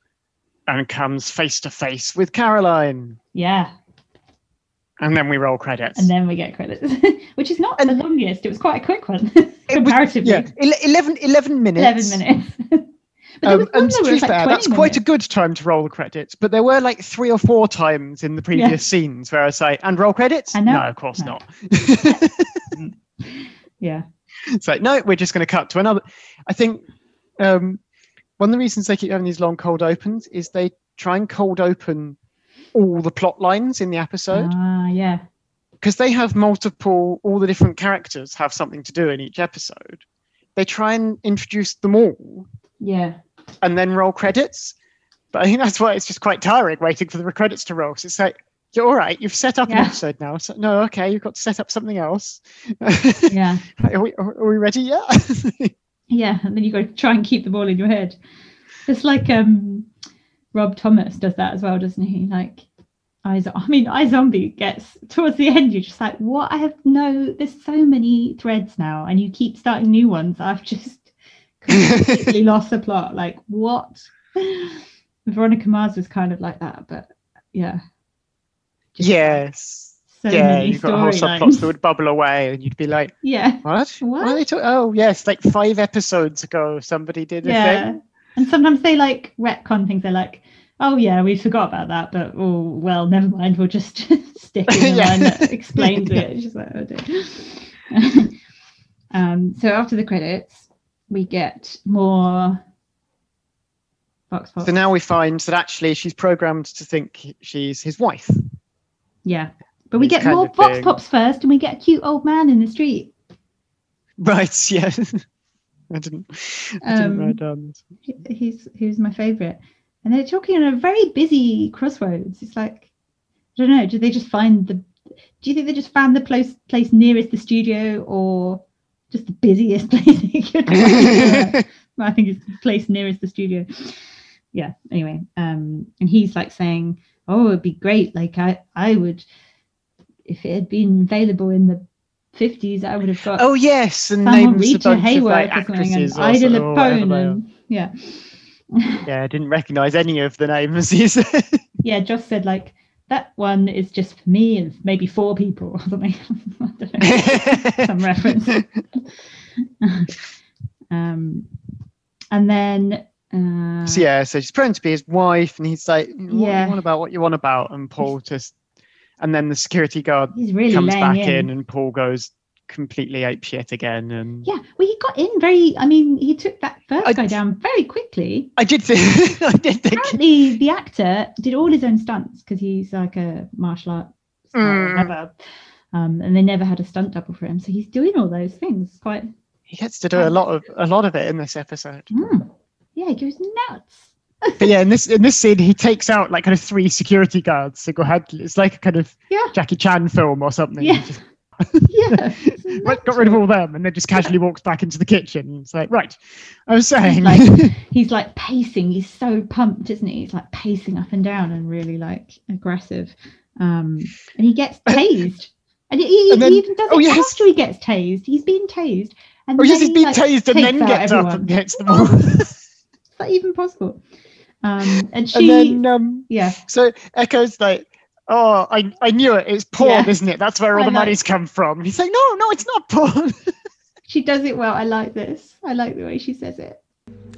and comes face to face with Caroline. yeah And then we roll credits. and then we get credits which is not And- the longest it was quite a quick one It was- comparatively yeah, ele- 11, 11 minutes. 11 minutes but there Um, was one and to be was like fair, 20 that's quite a good time to roll the credits. But there were like three or four times in the previous scenes where I say, and roll credits? I know. No, of course No. not. yeah it's like, no, we're just going to cut to another. I think um, one of the reasons they keep having these long cold opens is they try and cold open all the plot lines in the episode ah yeah because they have multiple, all the different characters have something to do in each episode. They try and introduce them all yeah and then roll credits. But I think that's why it's just quite tiring waiting for the credits to roll. 'cause it's like, you're all right, you've set up an episode now. So, no, okay, you've got to set up something else. yeah are, we, are we ready yet? yeah and then you got to try and keep them all in your head it's like um rob thomas does that as well doesn't he like I, I mean, iZombie gets towards the end. You're just like, what? I have no. There's so many threads now, and you keep starting new ones. I've just completely lost the plot. Like, what? Veronica Mars was kind of like that, but yeah. Just yes. So yeah, many you've got whole subplots that would bubble away, and you'd be like, Yeah. what? What? are they talk- oh, yes, like five episodes ago, somebody did a Yeah. thing. And sometimes they like retcon things. They're like, oh yeah, we forgot about that, but oh well, never mind. We'll just stick in the Yeah. line that explains it. Just like, oh dear. um, so after the credits, we get more. So now we find that actually she's programmed to think she's his wife. yeah. But we get more thing. Pops first, and we get a cute old man in the street. Right, yeah. I didn't, I didn't Um, write down this. he's who's my favorite and they're talking on a very busy crossroads it's like i don't know Do they just find the do you think they just found the place place nearest the studio or just the busiest place they could i think it's the place nearest the studio yeah anyway um and he's like saying oh it'd be great like i i would if it had been available in the 50s, I would have got Oh yes, and names a Rita bunch of Hayworth like and actresses or Ida so- or whatever Lepone, they are. and yeah, Yeah, I didn't recognise any of the names. yeah. Joss said like that one is just for me and maybe four people or something. Don't know. Some reference. um, and then uh, So yeah, so she's pretending to be his wife, and he's like, "What Yeah. you want about? What you want about?" And Paul just, and then the security guard really comes back in. in. and Paul goes completely apeshit again. And Yeah, well, he got in very. I mean, he took that first I- guy down very quickly. I did think, I did think, Apparently, the actor did all his own stunts because he's like a martial arts star Mm. whatever. Um, and they never had a stunt double for him, so he's doing all those things. Quite, he gets to do a lot of a lot of it in this episode. Mm. yeah, he goes nuts. But yeah, in this in this scene, he takes out like kind of three security guards single handedly. It's like a kind of Yeah, Jackie Chan film or something. Yeah. Just yeah. Got rid of all them, and then just casually walks back into the kitchen. It's like, right, I was saying, Like- he's like pacing. He's so pumped, isn't he? He's like pacing up and down and really like aggressive. Um, and he gets tased. And he, he, And then- he even does it oh, yes. after he gets tased. He's been tased. And oh yes, he's he, been like, tased and then gets up and gets them all. Is that even possible? Um, and she, and then, um, yeah, so Echo's like, oh, I, I knew it. It's porn, Yeah. isn't it? That's where all I the like- money's come from. He's like, no, no, it's not porn. she does it well. I like this. I like the way she says it.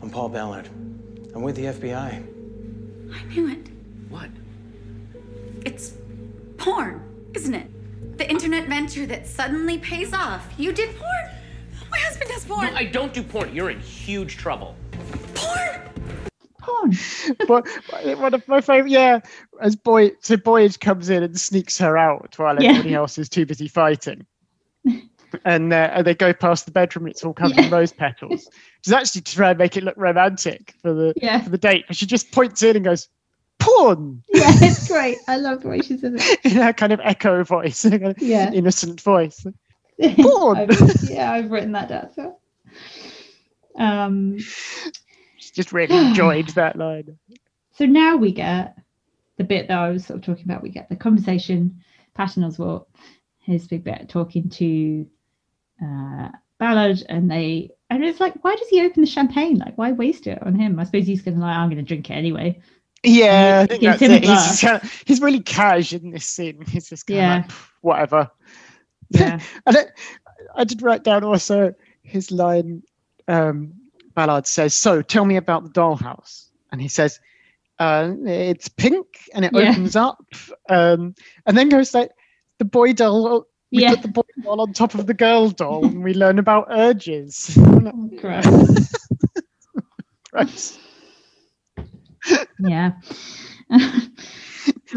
I'm Paul Ballard. I'm with the FBI. I knew it. What? It's porn, isn't it? The internet venture that suddenly pays off. You did porn? My husband does porn. No, I don't do porn. You're in huge trouble. porn! Porn. but one of my favorite, yeah, as boy, so Boyd comes in and sneaks her out while Yeah. everybody else is too busy fighting. And, uh, and they go past the bedroom. and It's all covered Yeah. in rose petals. Is actually to try and make it look romantic for the Yeah. for the date. But she just points in and goes, "Porn," Yeah, it's great. I love the way she says it. in her kind of echo voice, in a kind of Yeah. innocent voice. Porn. I've- yeah, I've written that down. So. Um, just really enjoyed that line. so now we get the bit that I was sort of talking about. We get the conversation, Patton Oswalt, his big bit talking to uh, Ballard, and they, and it's like, why does he open the champagne? Like, why waste it on him? I suppose he's gonna like, I'm gonna drink it anyway. Yeah, I think that's it. He's, he's really cash in this scene. He's just kind of Yeah. like, whatever. Yeah, And I did write down also his line. Um, Ballard says, "So, tell me about the dollhouse." And he says, uh, "It's pink, and it Yeah. opens up, um, and then goes like the boy doll. We yeah. put the boy doll on top of the girl doll, and we learn about urges." Gross. Gross. yeah.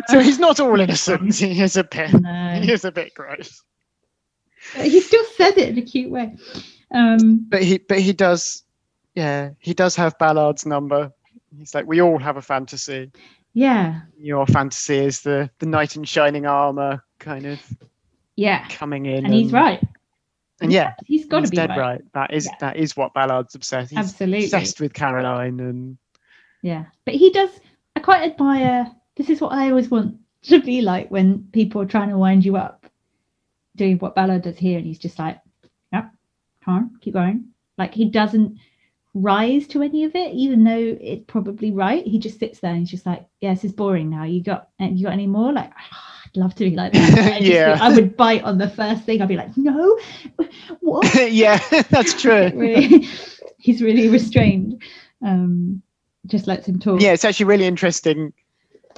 so he's not all innocent. He is a bit. no. He is a bit gross. he still said it in a cute way. Um, but he but he does yeah he does have ballard's number he's like we all have a fantasy yeah, your fantasy is the the knight in shining armor kind of yeah, coming in and he's right. and yeah He's got to be dead right. right. that is Yeah. that is what ballard's obsessed he's Absolutely. obsessed with caroline and Yeah, but he does. I quite admire. This is what I always want to be like when people are trying to wind you up, doing what Ballard does here, and he's just like, "Yep, come on, keep going." Like he doesn't rise to any of it, even though it's probably right. He just sits there and he's just like, "Yeah, this is boring now. You got and you got any more?" Like, I'd love to be like that. I Yeah. I would bite on the first thing. I'd be like, "No, what?" yeah that's true really, he's really restrained. Um, just lets him talk. yeah it's actually really interesting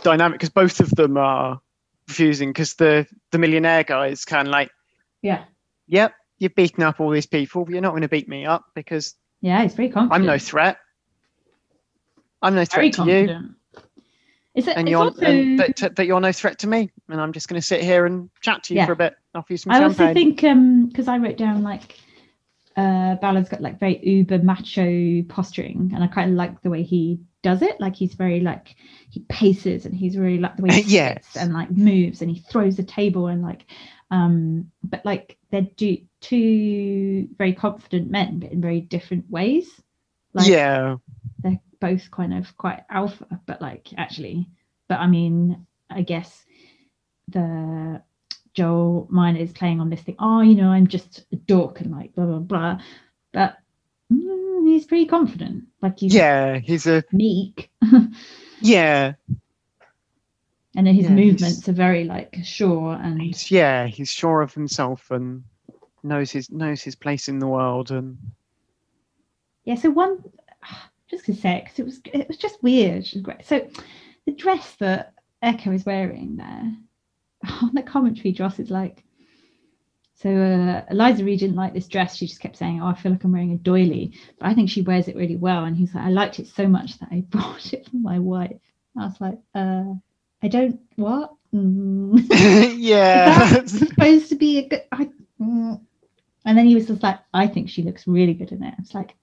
dynamic because both of them are refusing because the the millionaire guy is kind of like yeah, yep you've beaten up all these people but you're not going to beat me up because yeah. He's very confident. i'm no threat i'm no threat to you a, and it's you're also, and, but but you're no threat to me and i'm just going to sit here and chat to you Yeah. for a bit offer you some I also champagne think um because I wrote down like uh Ballard's got like very uber macho posturing and I kind of like the way he does it like he's very like he paces and he's really like the way he Yes. sits and like moves and he throws the table and like um but like they're do, two very confident men but in very different ways like yeah they're both kind of quite alpha, but like actually, but I mean, I guess the Joel Mynor is playing on this thing. Oh, you know, I'm just a dork and like blah blah blah. But mm, he's pretty confident. Like he's Yeah, he's a meek, yeah, and then his Yeah, movements are very like sure and he's yeah, he's sure of himself and knows his knows his place in the world and yeah. So one, just to say, because it was it was just weird. So the dress that Echo is wearing there on the commentary, Joss is like. So uh, Eliza Reed didn't like this dress. She just kept saying, "Oh, I feel like I'm wearing a doily," but I think she wears it really well. And he's like, "I liked it so much that I bought it for my wife." I was like, "Uh, I don't what." Mm. yeah. That's supposed to be a good. I, mm. And then he was just like, I think she looks really good in it. It's like,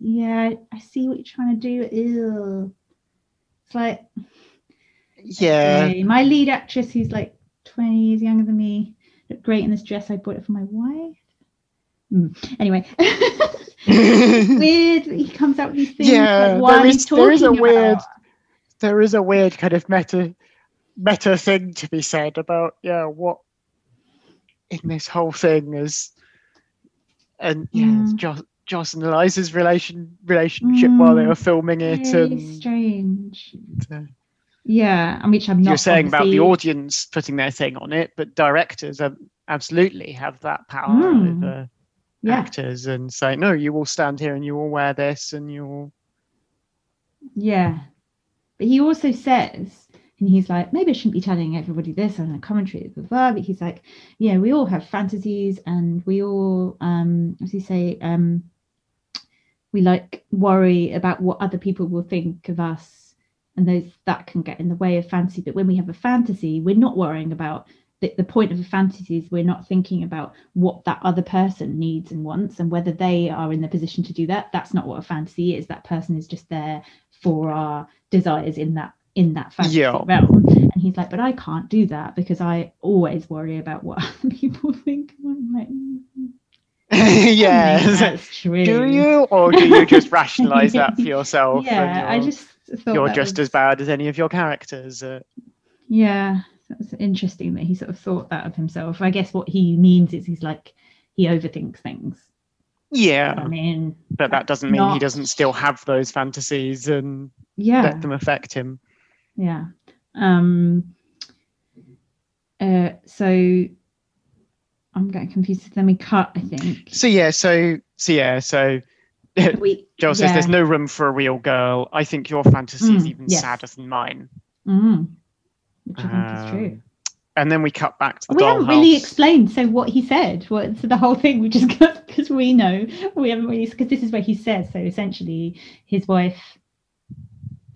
yeah, I see what you're trying to do. Ew. It's like, yeah. okay, my lead actress, who's like 20 years younger than me, looked great in this dress. I bought it for my wife. Mm. Anyway, weird. He comes out with these things. Yeah, like, there is- there is a weird- about? there is a weird kind of meta meta thing to be said about yeah what in this whole thing is and yeah it's Mm. Joss, Joss and Eliza's relation relationship while they Mm, were filming it and strange. uh, Yeah, and which I'm not. you're saying about the audience putting their thing on it but directors have, absolutely have that power Mm. over Yeah, actors and say no you will stand here and you will wear this and you'll Yeah. But he also says, and he's like, maybe I shouldn't be telling everybody this on a commentary, but he's like, yeah, we all have fantasies and we all, um, as he say, um, we like worry about what other people will think of us and those that can get in the way of fantasy. But when we have a fantasy, we're not worrying about the, the point of a fantasy is we're not thinking about what that other person needs and wants and whether they are in the position to do that. That's not what a fantasy is. That person is just there for our desires in that in that fantasy Yeah. realm. And he's like, but I can't do that because I always worry about what other people think. And I'm like, "Mm, yeah that's true. do you or do you just rationalize that for yourself Yeah, I just thought you're just was- as bad as any of your characters. Uh, Yeah, that's interesting that he sort of thought that of himself. I guess what he means is he's like he overthinks things. yeah, I mean, but that doesn't mean he doesn't still have those fantasies and yeah, let them affect him. Yeah. Um. Uh. So I'm getting confused. Then we cut. I think. So yeah, so so yeah, so We. Joel says yeah. there's no room for a real girl. I think your fantasy is Mm, even yes. sadder than mine. Mm, which I think is true. Um, And then we cut back to the we haven't really explained so what he said what so the whole thing we just got because we know we haven't really because this is where he says so essentially his wife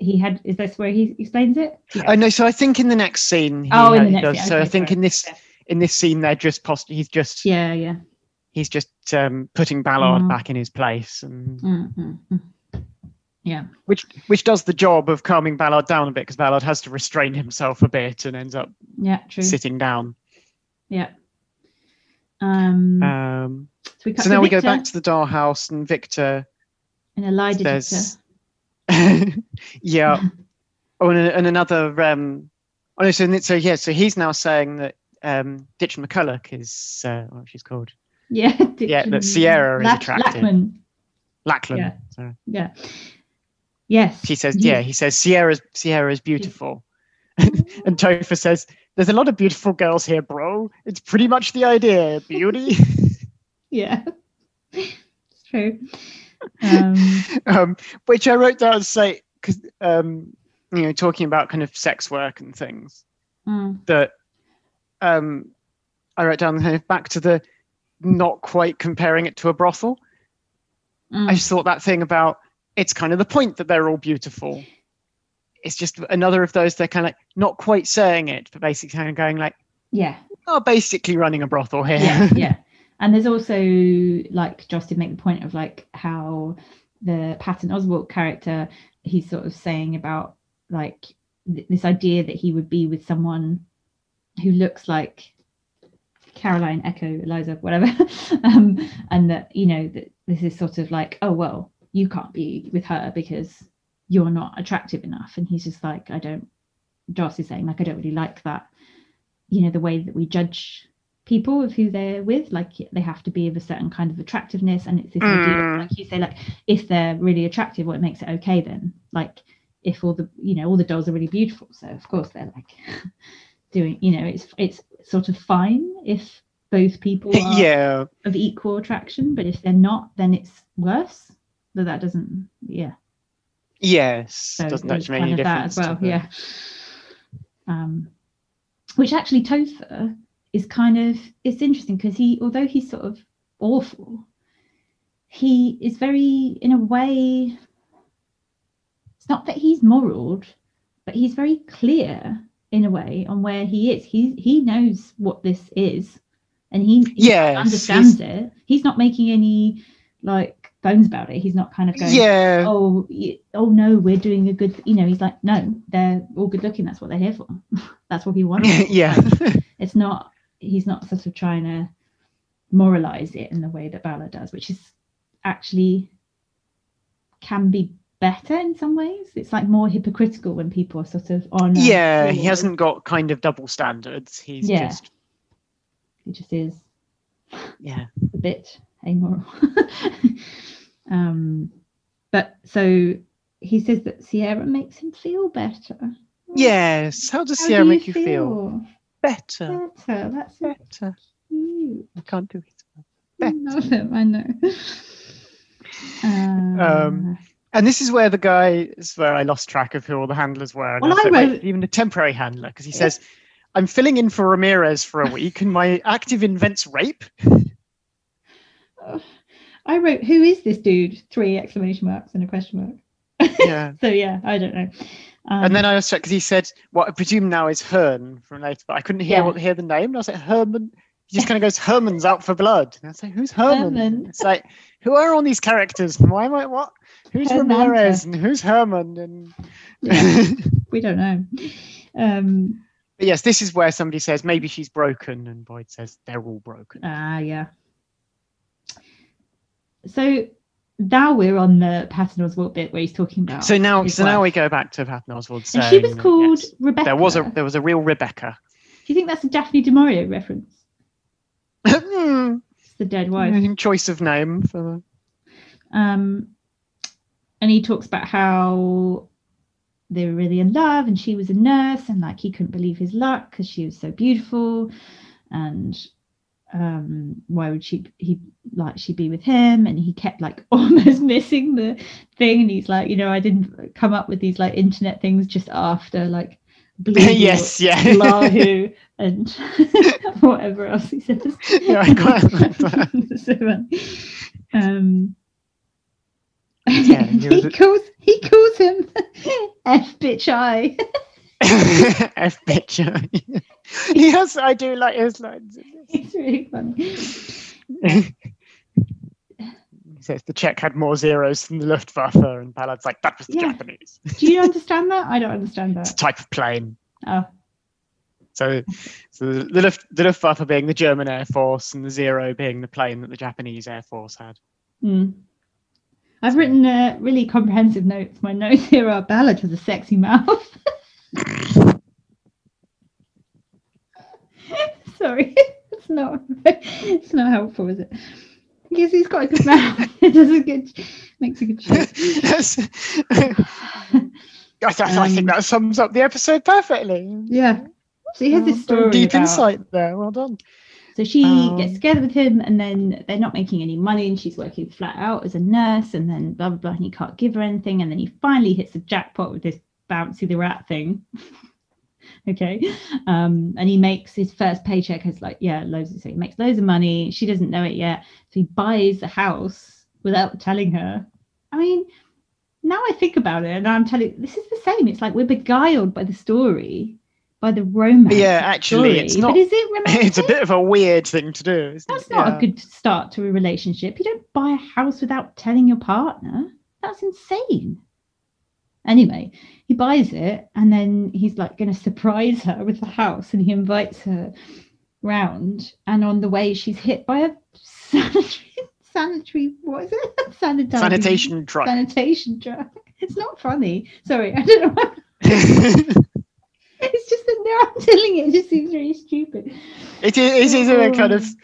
he had is this where he explains it I know. So I think in the next scene, he, Oh, in ha- the he next does. scene, So I think sorry. in this Yeah. in this scene, they're just post. He's just yeah yeah he's just um, putting Ballard Mm. back in his place, and Mm, mm, mm. yeah which which does the job of calming Ballard down a bit because Ballard has to restrain himself a bit and ends up yeah true sitting down. yeah um Um, so we so now we go back to the dollhouse, and Victor in a lie detector says, "Yeah." oh, and, and another. Um, oh, so, so yeah, so he's now saying that um, Ditch McCulloch is uh, what she's called yeah Yeah, that Sierra is attractive. Lachman. Lachlan. Yeah. sorry. yeah yes She says, He- "Yeah." He says, "Sierra's is beautiful," and Topher says, "There's a lot of beautiful girls here, bro. It's pretty much the idea, beauty." yeah it's true um um, which I wrote down to say because um, you know talking about kind of sex work and things mm, that um, I wrote down kind of back to the not quite comparing it to a brothel. mm. I just thought that thing about it's kind of the point that they're all beautiful. It's just another of those they're kind of like not quite saying it, but basically kind of going like, yeah oh, basically running a brothel here. yeah yeah and there's also like Joss did make the point of like how the Patton Oswalt character he's sort of saying about like th- this idea that he would be with someone who looks like Caroline Echo Eliza whatever. Um and that you know that this is sort of like oh well you can't be with her because you're not attractive enough. And he's just like I don't Joss is saying like I don't really like that you know the way that we judge people of who they're with. Like they have to be of a certain kind of attractiveness, and it's this idea, Mm. like you say, like if they're really attractive, what makes it okay then? Like if all the you know all the dolls are really beautiful, so of course they're like doing you know it's it's sort of fine if both people are yeah, of equal attraction, but if they're not, then it's worse. But that doesn't, yeah. yes, So doesn't actually make any of that as well, yeah. Um, which actually Topher is kind of it's interesting because he, although he's sort of awful, he is very, in a way, it's not that he's moral, but he's very clear in a way on where he is. He he knows what this is, and he, he Yes, understands it. He's not making any like bones about it. He's not kind of going, Yeah, oh oh no we're doing a good you know he's like no they're all good looking that's what they're here for that's what he wants yeah, it's not he's not sort of trying to moralize it in the way that Ballard does which is actually can be better in some ways it's like more hypocritical when people are sort of on yeah. He hasn't got kind of double standards. He's Yeah. just he just is yeah, a bit amoral. um, but so he says that Sierra makes him feel better. yes. How does How Sierra do make you feel? Better, Better. That's better. cute. I can't do it. I Better. love him. I know. Uh, Um, And this is where the guy is where I lost track of who all the handlers were. And Well, I I wait, wrote- even a temporary handler, because he says, I'm filling in for Ramirez for a week and my active invents rape. I wrote, "Who is this dude?" Three exclamation marks and a question mark. Yeah. So yeah, I don't know. Um, and then I was checked because he said what I presume now is Hearn from later, but I couldn't hear Yeah. what hear the name. And I was like, Herman. He just kind of goes, Herman's out for blood. And I was like, who's Herman? Herman. It's like, who are all these characters? And why am I what? Who's. Ramirez and who's Herman? And Yeah. we don't know. Um, But yes, this is where somebody says maybe she's broken, and Boyd says they're all broken. Ah, yeah. So now we're on the Patton Oswalt bit where he's talking about. so now, so now we go back to Patton Oswalt And she was called yes, Rebecca. there was a there was a real Rebecca. Do you think that's a Daphne du Maurier reference? Hmm, It's the dead wife. Choice of name for Um, and he talks about how they were really in love, and she was a nurse, and like he couldn't believe his luck because she was so beautiful, and um why would she he like she be with him and he kept like almost missing the thing and he's like you know i didn't come up with these like internet things just after like Blue yes, yeah. Lahu and whatever else he says Yeah, I quite like that. so, um, Yeah, he he a- calls he calls him f bitch i F bitch. has. I do like his lines. it's really funny he says the check had more zeros than the Luftwaffe, and Ballard's like that was the Yeah. Japanese. do you understand that i don't understand It's a that type of plane. oh So, so the, Luft, the Luftwaffe being the German Air Force, and the zero being the plane that the Japanese Air Force had. Mm. I've written uh, really comprehensive notes. My notes here are Ballard has a sexy mouth. Sorry, it's not. It's not helpful, is it? Because he's got a good mouth. It does a good, makes a good. That's- I, th- I think Um, that sums up the episode perfectly. Yeah. So he has this story. Deep about- insight there. Well done. So she Um, gets together with him, and then they're not making any money, and she's working flat out as a nurse, and then blah blah blah, and he can't give her anything, and then he finally hits the jackpot with this bouncy the rat thing. okay, um, and he makes his first paycheck has like yeah loads of so he makes loads of money. She doesn't know it yet, so he buys a house without telling her. I mean, now I think about it, and I'm telling this is the same. It's like we're beguiled by the story. By the romance. Yeah, actually, it's not- But is it romantic? It's a bit of a weird thing to do. Isn't That's it? not Yeah. a good start to a relationship. You don't buy a house without telling your partner. That's insane. Anyway, he buys it and then he's like going to surprise her with the house and he invites her round. And on the way, she's hit by a sanitary, sanitary what is it? Sanitary, Sanitation truck. Sanitation truck. It's not funny. Sorry, I don't know. It's just that now I'm telling you, it just seems really stupid. It is, it is a kind of It's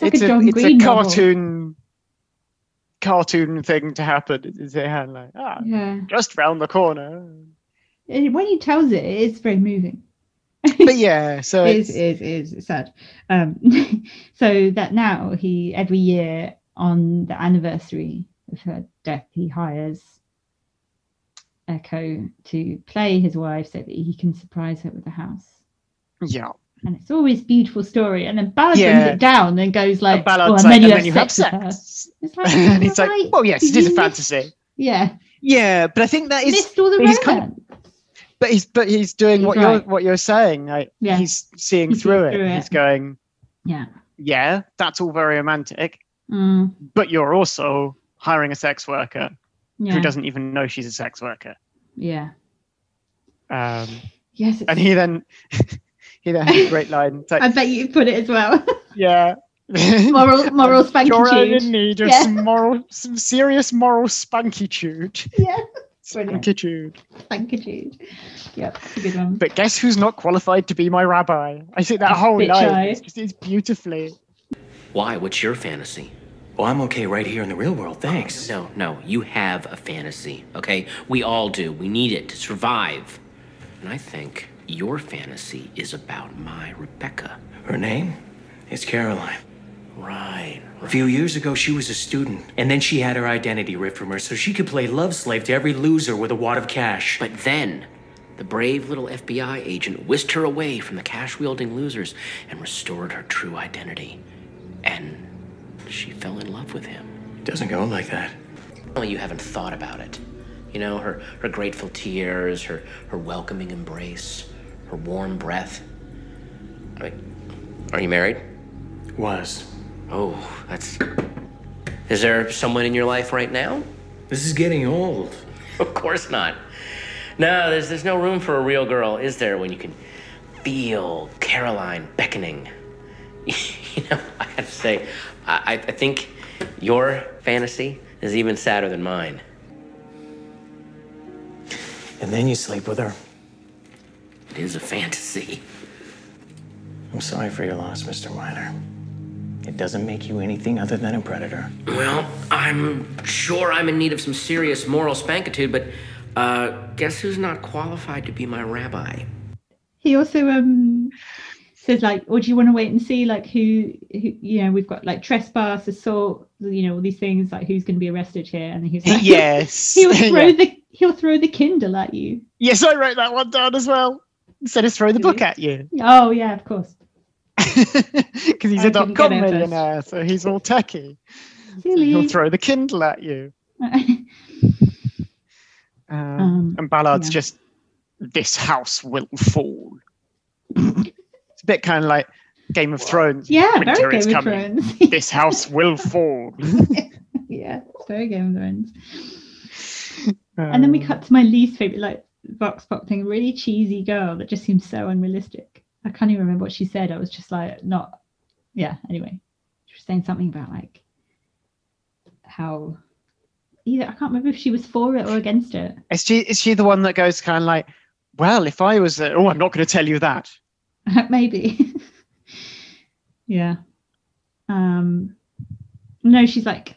like it's a a, John it's Green a cartoon cartoon thing to happen. It's a hand like ah, Yeah. just round the corner. When he tells it, it is very moving. But yeah, so It is, it's, it is, it is it's sad. Um, so that now he every year on the anniversary of her death, he hires Echo to play his wife so that he can surprise her with a house. yeah. And it's always beautiful story. And then Ballard Yeah. brings it down and goes like, oh, and like, then you and have then you have sex with her." sex. It's like, and it's like, right, well, yes, it is a fantasy. Yeah, Yeah, but I think that is missed all the he's kind but he's but he's doing He's what you're what you're saying. Like Yeah. he's seeing He sees through it. through He's going, Yeah. yeah, that's all very romantic, Mm, but you're also hiring a sex worker yeah. who doesn't even know she's a sex worker. Yeah. Um, Yes. and he then he then has a great line. It's like, I bet you put it as well. yeah. moral, moral You're in need of Yeah. some moral, some serious moral spankitude. Yeah. Brilliant. Spankitude. Spankitude. Yep. It's a good one. But guess who's not qualified to be my rabbi? I think that whole Bitch line eye. is just it's beautifully. Why? What's your fantasy? Well, I'm okay right here in the real world, thanks. No, no, you have a fantasy, okay? We all do. We need it to survive. And I think your fantasy is about my Rebecca. Her name is Caroline. Right. A few years ago, she was a student, and then she had her identity ripped from her so she could play love slave to every loser with a wad of cash. But then, the brave little FBI agent whisked her away from the cash wielding losers and restored her true identity. And she fell in love with him. it doesn't go like that. Well, you haven't thought about it. You know, her, her grateful tears, her, her welcoming embrace, her warm breath. I mean, are you married? Was. Oh, that's. Is there someone in your life right now? This is getting old. Of course not. No, there's, there's no room for a real girl, is there, when you can feel Caroline beckoning? you know, I gotta say, I, I I think your fantasy is even sadder than mine. And then you sleep with her. It is a fantasy. I'm sorry for your loss, Mr. Mynor. It doesn't make you anything other than a predator. Well, I'm sure I'm in need of some serious moral spankitude, but uh, guess who's not qualified to be my rabbi? He also um says like, "Or do you want to wait and see like who, who you know? We've got like trespass, assault, you know, all these things. Like who's going to be arrested here?" And he's like, yes. he'll throw Yeah. the he'll throw the Kindle at you. Yes, I wrote that one down as well. Instead of throw the book at you. Oh yeah, of course. Because he's I a dot com it millionaire, so he's all techie. So he'll throw the Kindle at you. Um, Um, and Ballard's yeah. just, this house will fall. it's a bit kind of like Game of Thrones. yeah, Winter very is Game of. Thrones. This house will fall. yeah, it's very Game of Thrones. And then we Um, cut to my least favorite, like Vox Pop thing, really cheesy girl that just seems so unrealistic. I can't even remember what she said. I was just like, not, yeah. Anyway, she was saying something about like how either I can't remember if she was for it or against it. Is she is she the one that goes kind of like, well, if I was, a, oh, I'm not going to tell you that. Maybe. yeah. Um. No, she's like.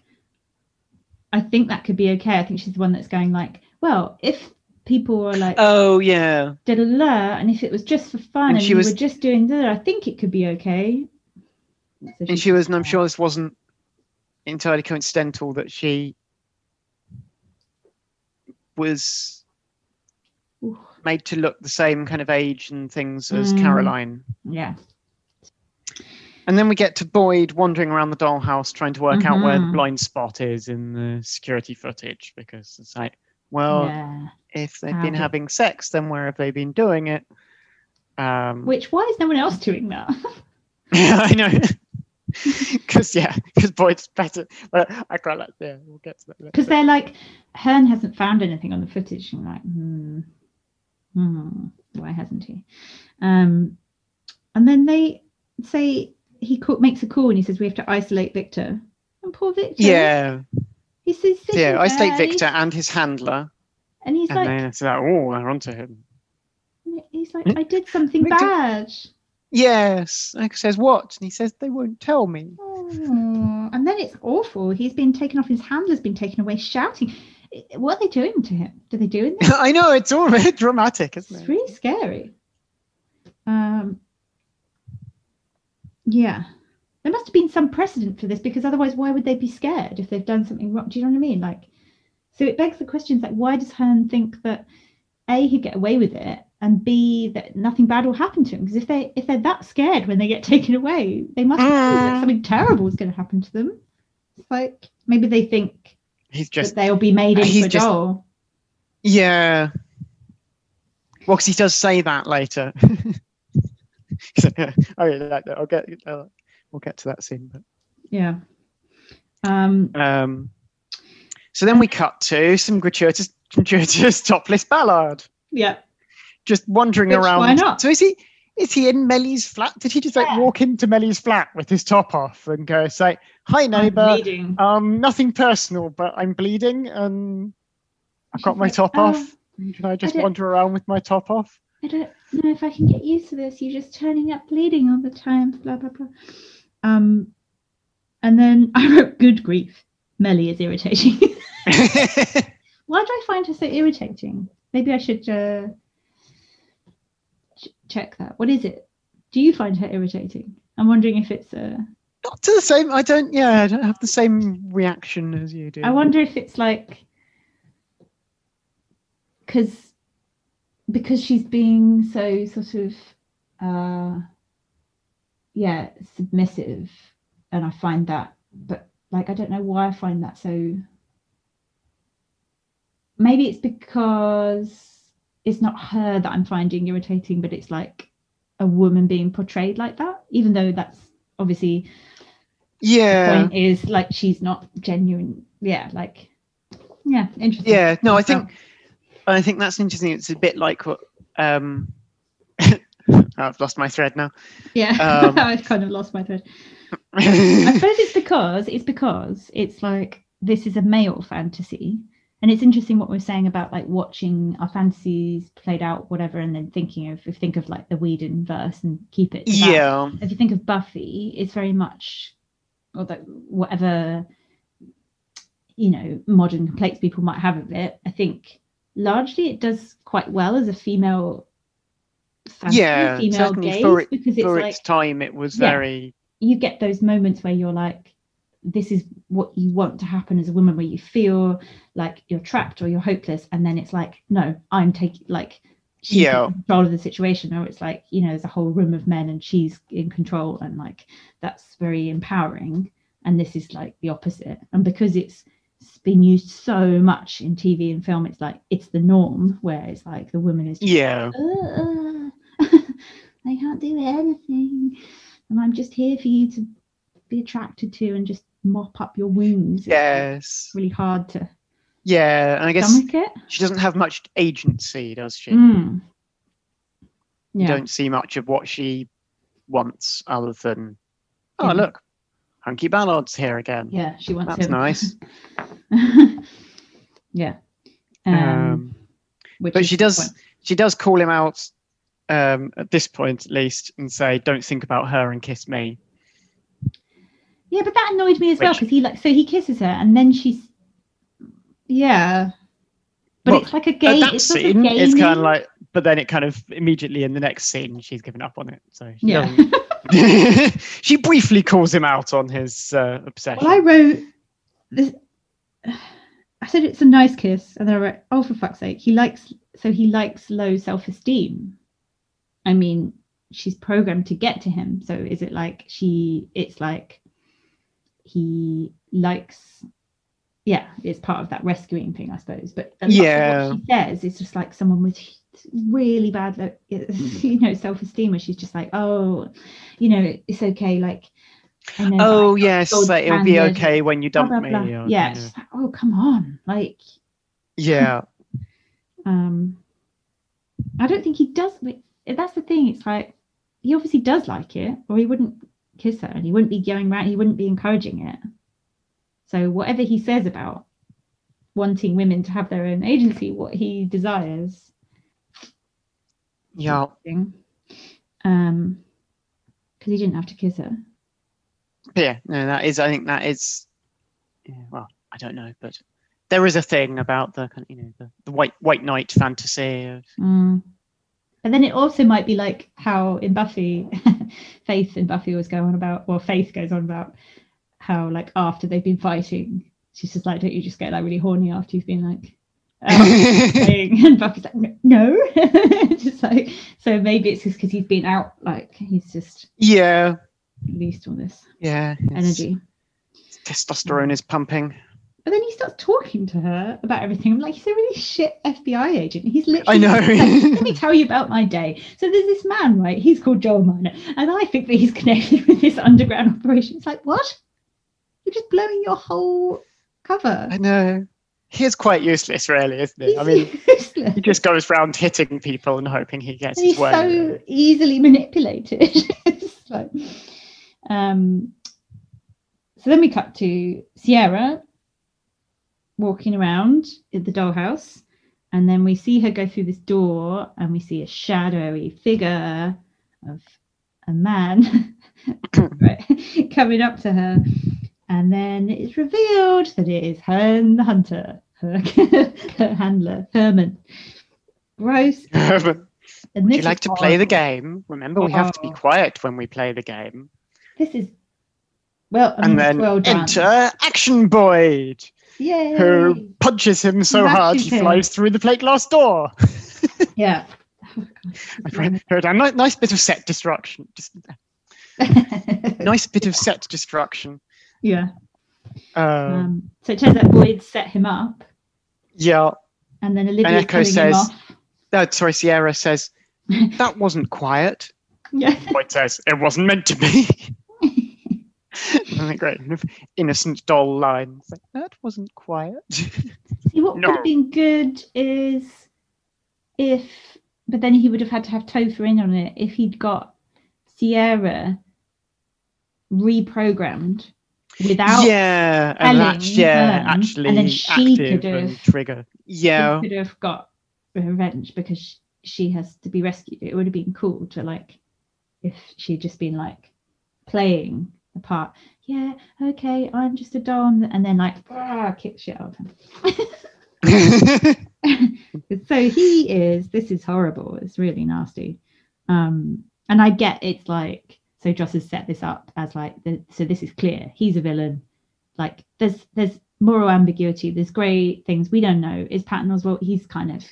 I think that could be okay. I think she's the one that's going like, well, if people were like Oh yeah, da da da, and if it was just for fun And and, she you was- were just doing that, I think it could be okay. So and she was, and I'm sure this wasn't entirely coincidental that she was Ooh. made to look the same kind of age and things as Mm. Caroline. Yeah. And then we get to Boyd wandering around the dollhouse trying to work out where the Mhm. blind spot is in the security footage because it's like, well, yeah. If they've been having sex, then where have they been doing it? Um, Which why is no one else doing that? I know. Because yeah, because Boyd's better. But I quite like. Yeah, we'll get to that. Because they're like, Hearn hasn't found anything on the footage. And I'm like, hmm, hmm, why hasn't he? Um, and then they say he call, makes a call and he says we have to isolate Victor. And poor Victor. Yeah, He says, yeah. I there state Victor and his handler, And he's and like, then it's like, oh, they're onto him. He's like, I did something bad. Yes. Like says what? And he says they won't tell me. Oh, and then it's awful. He's been taken off. His handler's been taken away, shouting. What are they doing to him? Do they do this? I know it's all very dramatic, isn't It's it? really scary. Um, yeah, there must have been some precedent for this because otherwise, why would they be scared if they've done something wrong? Do you know what I mean? Like, so it begs the questions like, why does Hearn think that a he'd get away with it, and b that nothing bad will happen to him? Because if they if they're that scared when they get taken away, they must know that Mm. something terrible is going to happen to them. It's like maybe they think He's just that they'll be made into a just- doll. yeah. Well, 'cause he does say that later. He's like, yeah, oh yeah, that- that- I'll get. Uh, we'll get to that scene, but. Yeah. Um, Um, so then we cut to some gratuitous, gratuitous topless Ballard, yeah. just wandering Which, around. why not? So is he? Is he in Mellie's flat? Did he just like Yeah. walk into Mellie's flat with his top off and go say, "Hi neighbor, um, nothing personal, but I'm bleeding and I've got She's my like, top "Oh, off. Can I just don't- wander around with my top off?" I don't know if I can get used to this. You're just turning up bleeding all the time. Blah blah blah. Um, and then I wrote, "Good grief, Mellie is irritating." Why do I find her so irritating? Maybe I should uh, ch- check that. What is it? Do you find her irritating? I'm wondering if it's uh, Not to the same. I don't. Yeah, I don't have the same reaction as you do. I wonder if it's like because because she's being so sort of uh yeah submissive and I find that but like I don't know why I find that so maybe it's because it's not her that I'm finding irritating but it's like a woman being portrayed like that even though that's obviously Yeah. point is like she's not genuine yeah like yeah interesting Yeah. No, I think. I think that's interesting. It's a bit like what. Um, I've lost my thread now. yeah um, i've kind of lost my thread i suppose it's because it's because it's like this is a male fantasy and it's interesting what we're saying about like watching our fantasies played out whatever and then thinking of if you think of like the Whedon verse and keep it yeah. if you think of Buffy, it's very much, or that whatever, you know, modern complaints people might have of it. I think largely it does quite well as a female, fantasy, Yeah, female gaze for it- because it's For like its time, it was Yeah. very. you get those moments where you're like, this is what you want to happen as a woman, where you feel like you're trapped or you're hopeless, and then it's like, no, I'm taking like. She's Yeah. control of the situation, or it's like you know, there's a whole room of men and she's in control, and like that's very empowering. And this is like the opposite. And because it's been used so much in TV and film, it's like it's the norm where it's like the woman is just Yeah. uh, I can't do anything. And I'm just here for you to be attracted to and just mop up your wounds. Yes. really hard to Yeah. And I guess it. she doesn't have much agency, does she? Mm. You Yeah. don't see much of what she wants other than, oh, Yeah. look, Hunky Ballard's here again. Yeah, she wants That's him. nice. yeah. Um, Um, which but she does she does call him out um, at this point, at least, and say, "Don't think about her and kiss me." Yeah, but that annoyed me as well because he like so he kisses her and then she's yeah. But Well, it's like a At game. that it's sort of scene, it's kind of like, but then it kind of immediately in the next scene, she's given up on it. So she, yeah. she briefly calls him out on his uh, obsession. Well, I wrote this. I said it's a nice kiss, and then I wrote, "Oh, for fuck's sake, he likes so he likes low self-esteem." I mean, she's programmed to get to him, so is it like she? It's like he likes. Yeah, it's part of that rescuing thing, I suppose. But a lot of Yeah. what she says is just like someone with really bad, lo- you know, self-esteem, where she's just like, "Oh, you know, it's okay." Like, oh I'm yes, like, it'll be okay when you blah, dump blah, me. blah. or- yeah, it's like, oh come on like yeah, um i don't think he does that's the thing it's like he obviously does like it or he wouldn't kiss her and he wouldn't be going around he wouldn't be encouraging it so whatever he says about wanting women to have their own agency what he desires Yeah. Um, because he didn't have to kiss her. Yeah, no, that is. I think that is. Yeah, well, I don't know, but there is a thing about the kind of, you know the, the white white knight fantasy of Mm. But then it also might be like how in Buffy, Faith in Buffy was going on about, well, Faith goes on about how like after they've been fighting, she's just like, don't you just get like really horny after you've been like um, out? And Buffy's like, no, just like so maybe it's just because he's been out, like he's just yeah, released all this yeah, energy. Testosterone is pumping. But then he starts talking to her about everything. I'm like, he's a really shit FBI agent. He's literally I know. like, Let me tell you about my day. So there's this man, right? He's called Joel Mynor, and I think that he's connected with this underground operation. It's like, what? You're just blowing your whole cover. I know. He is quite useless, really, isn't he? He's I mean, useless. he just goes around hitting people and hoping he gets And his he's way. so easily manipulated. It's like, um, so then we cut to Sierra walking around at the dollhouse, and then we see her go through this door, and we see a shadowy figure of a man mm. coming up to her, and then it's revealed that it is Herne the Hunter, her, her handler, Herman. Gross. Would And this you like to play the game? Remember, we have to be Oh. quiet when we play the game. This is well, I mean, And then well done. enter Action Boyd, Yay! who punches him so hard he him. flies through the plate glass door. Yeah. A ni- nice bit of set destruction. Just nice bit of set destruction. yeah. Um, Um, so it turns out Boyd set him up, yeah. and then Olivia Echo pulling him says-. No, sorry, Sierra says that wasn't quiet. Yeah. Boyd says it wasn't meant to be. and great innocent doll line. It's like, that wasn't quiet. See, what No. would have been good is if, but then he would have had to have Topher in on it if he'd got Sierra reprogrammed without yeah, and yeah, actually and then she could have- trigger. Yeah, could have got revenge because sh- she has to be rescued. It would have been cool to like if she'd just been like playing the part. Yeah, okay, I'm just a dom, and then like ah, kick shit out of him. so he is. This is horrible. It's really nasty. Um, and I get it's like so. Joss has set this up as like the, so. This is clear. He's a villain. Like there's there's moral ambiguity. There's grey things we don't know. Is Patton Oswalt? He's kind of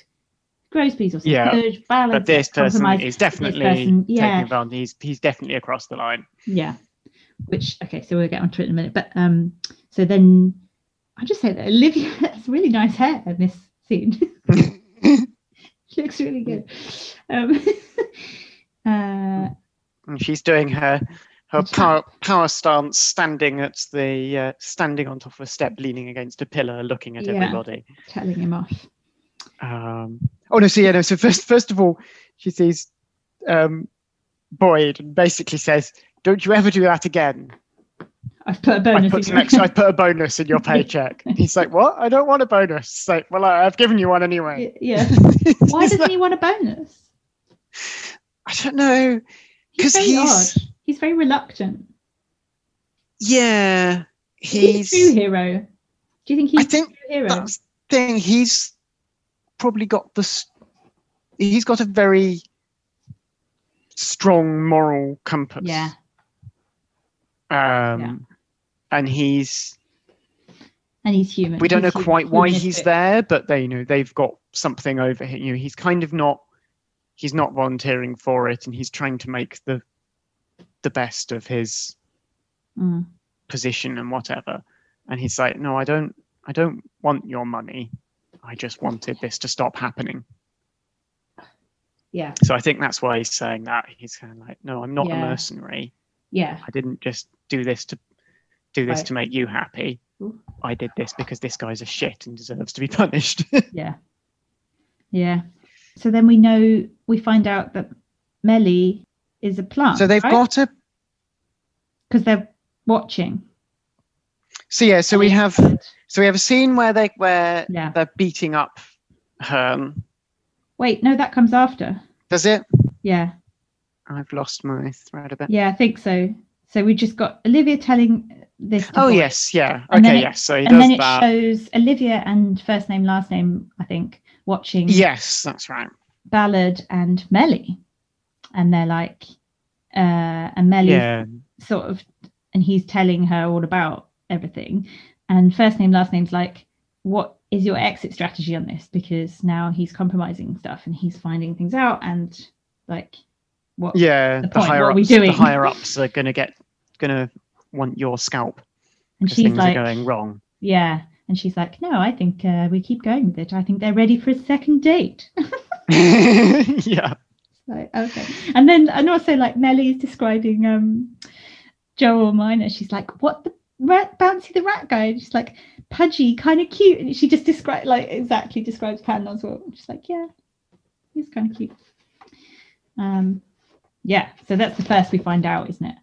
gross, but he's also Yeah, good. Balance, but this person compromise. is definitely person, yeah. taking advantage. He's, he's definitely across the line. Yeah. Which okay, so we'll get onto it in a minute. But um, so then I just say that Olivia has really nice hair in this scene. she looks really good. Um, uh, And she's doing her her power, power stance, standing at the uh, standing on top of a step, leaning against a pillar, looking at Yeah. everybody. telling him off. Um, oh no! So yeah, no. So first, first of all, she sees um, Boyd and basically says, "Don't you ever do that again." I've put a I bonus. put in some extra. I put a bonus in your paycheck. He's like, "What? I don't want a bonus." It's like, well, I, I've given you one anyway. yeah. Why doesn't like- he want a bonus? I don't know. Because he's- odd. He's very reluctant. Yeah, He's, he's. a true hero. Do you think he's I think a true hero? that's the thing. He's probably got this. He's got a very strong moral compass. Yeah. Um, and he's. And he's human. We don't know He's hu- quite why he's there, but they, you know, they've got something over him. You know, he's kind of not. He's not volunteering for it, and he's trying to make the, the best of his Mm. position and whatever. And he's like, no, I don't. I don't want your money. I just wanted this to stop happening. Yeah. So I think that's why he's saying that. He's kind of like, no, I'm not Yeah. a mercenary. Yeah. I didn't just do this to do this Right. to make you happy. Ooh. I did this because this guy's a shit and deserves to be punished. Yeah. Yeah. So then we know we find out that Mellie is a plant. so they've got a because they're watching. so yeah, so we have so we have a scene where they where Yeah. they're beating up Hearn. Wait, no, that comes after. Does it? Yeah, I've lost my thread a bit. yeah, I think so. So we just got Olivia telling this. Oh Boyd, yes, yeah. Okay, it- yes. So he and then it that. shows Olivia and first name, last name. I think watching Yes, that's right. Ballard and Mellie, and they're like, uh, and Mellie's Yeah. sort of, and he's telling her all about everything. And first name, last name's like, what is your exit strategy on this? Because now he's compromising stuff and he's finding things out, and like, what? Yeah. the The, higher are we ups, the higher ups are gonna get gonna want your scalp and she's things like, are going wrong. yeah. And she's like, no, I think uh, we keep going with it. I think they're ready for a second date. yeah. Like, okay. And then, and also like Mellie's describing um Joel Mynor. She's like, what the rat, Bouncy the rat guy? And she's like, pudgy, kind of cute. And she just described, like, exactly describes Pan as well. She's like, yeah, he's kind of cute. Um, yeah. So that's the first we find out, isn't it?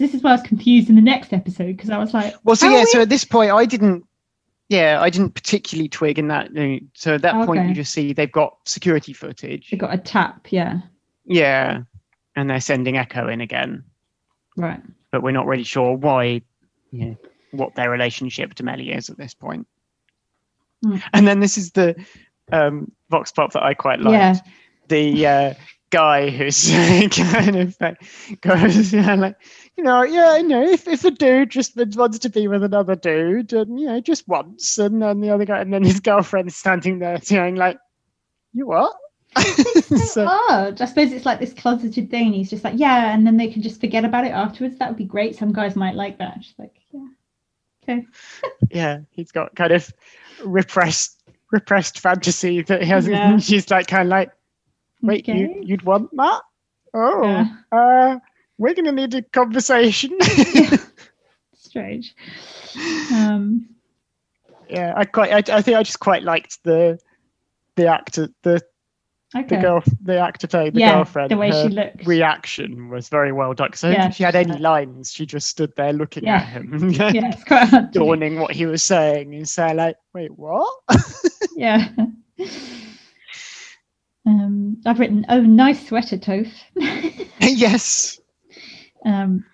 This is why I was confused in the next episode because I was like, Well, so yeah, are so at this point, I didn't. Yeah, I didn't particularly twig in that. So at that point, Okay. you just see they've got security footage. They've got a tap. Yeah. Yeah, and they're sending Echo in again, Right. but we're not really sure why. Yeah, what their relationship to Mellie is at this point. Hmm. And then this is the um, vox pop that I quite liked. Yeah. The uh, guy who's kind of like, goes, yeah, like, you know, yeah, you know, if, if a dude just wants to be with another dude, and you know, just once, and then the other guy, and then his girlfriend's standing there saying, like, you what? so odd. I suppose it's like this closeted thing. He's just like, yeah, and then they can just forget about it afterwards. That would be great. Some guys might like that. She's like, yeah, okay. yeah, he's got kind of repressed repressed fantasy that he hasn't. Yeah. She's like kind of like, wait, you Okay. you'd want that? Oh, Yeah. uh, we're gonna need a conversation. Strange. Um, yeah, I quite, I, I think I just quite liked the the actor, the the girl, the actor playing the yeah, girlfriend. the way she looked. reaction was very well done. Because I Yeah, she had any lines. She just stood there looking Yeah. at him, yeah, it's quite hard. dawning what he was saying, and saying like, "Wait, what?" Yeah. Um, I've written, oh, nice sweater, Toph. yes. um,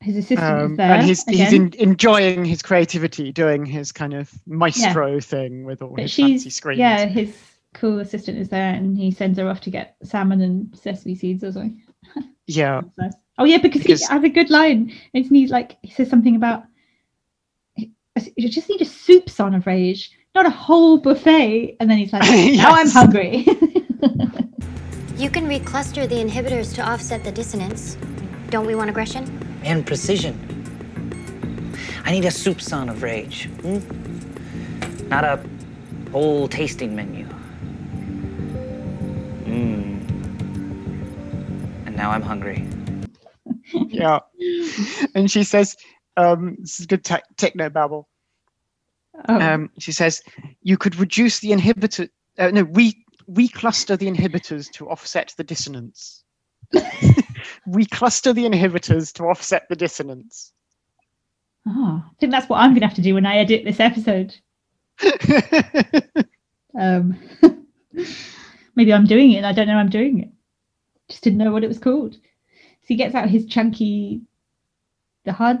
his assistant is Um, there. and he's he's in, enjoying his creativity, doing his kind of maestro thing with all but his fancy she's screens. yeah, his cool assistant is there, and he sends her off to get salmon and sesame seeds or something. yeah, Oh yeah, because, Because- he has a good line. Isn't he like he says something about you just need a soupçon of rage, not a whole buffet. And then he's like, now I'm hungry. You can recluster the inhibitors to offset the dissonance. Don't we want aggression? and precision. I need a soupçon of rage. hmm? Not a whole tasting menu. Mmm. And now I'm hungry. yeah. and she says, um, "This is good tech techno babble." Oh, Um, she says, "You could reduce the inhibitor. Uh, no, we we cluster the inhibitors to offset the dissonance. we cluster the inhibitors to offset the dissonance." oh, I think that's what I'm going to have to do when I edit this episode. Um, maybe I'm doing it and I don't know I'm doing it. Just didn't know what it was called. So he gets out his chunky, the hard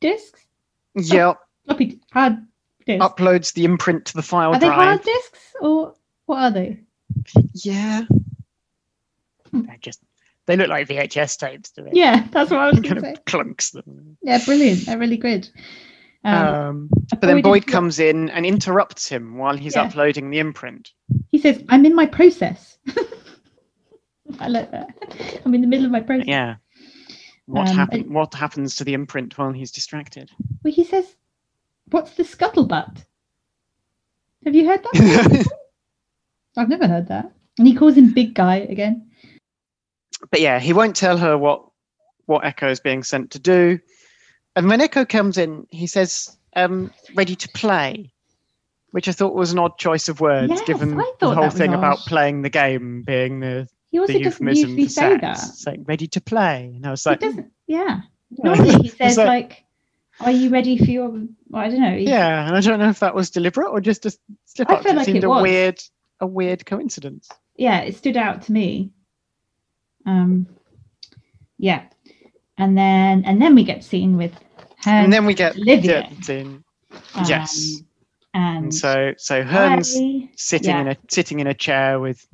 discs, yeah, floppy hard discs. uploads the imprint to the file Are they hard discs or what are they? Yeah. They just they look like VHS tapes to me. Yeah, that's what I was going kind to of say. clunks them. Yeah, brilliant. They're really good. Um, Um, but then Boyd is- comes in and interrupts him while he's Yeah. uploading the imprint. he says, "I'm in my process." I like that. I'm in the middle of my process. Yeah. What Um, happen- What happens to the imprint while he's distracted? Well, he says, "What's the scuttlebutt?" Have you heard that? I've never heard that. And he calls him big guy again. but yeah, he won't tell her what what Echo is being sent to do. And when Echo comes in, he says, um, "Ready to play," which I thought was an odd choice of words, Yes, given the whole thing about playing the game being the, He also the euphemism for say sex. that. It's like ready to play, and I was like. Yeah. yeah. Normally he says like- like, "Are you ready for your?" Well, I don't know. Yeah, and I don't know if that was deliberate or just a slip up. It like seemed it a was. weird, a weird coincidence. yeah, it stood out to me. Um, yeah, and then and then we get seen with her. and then we get, Olivia. um, yes. and, and so so Hearn's I- sitting yeah. in a sitting in a chair with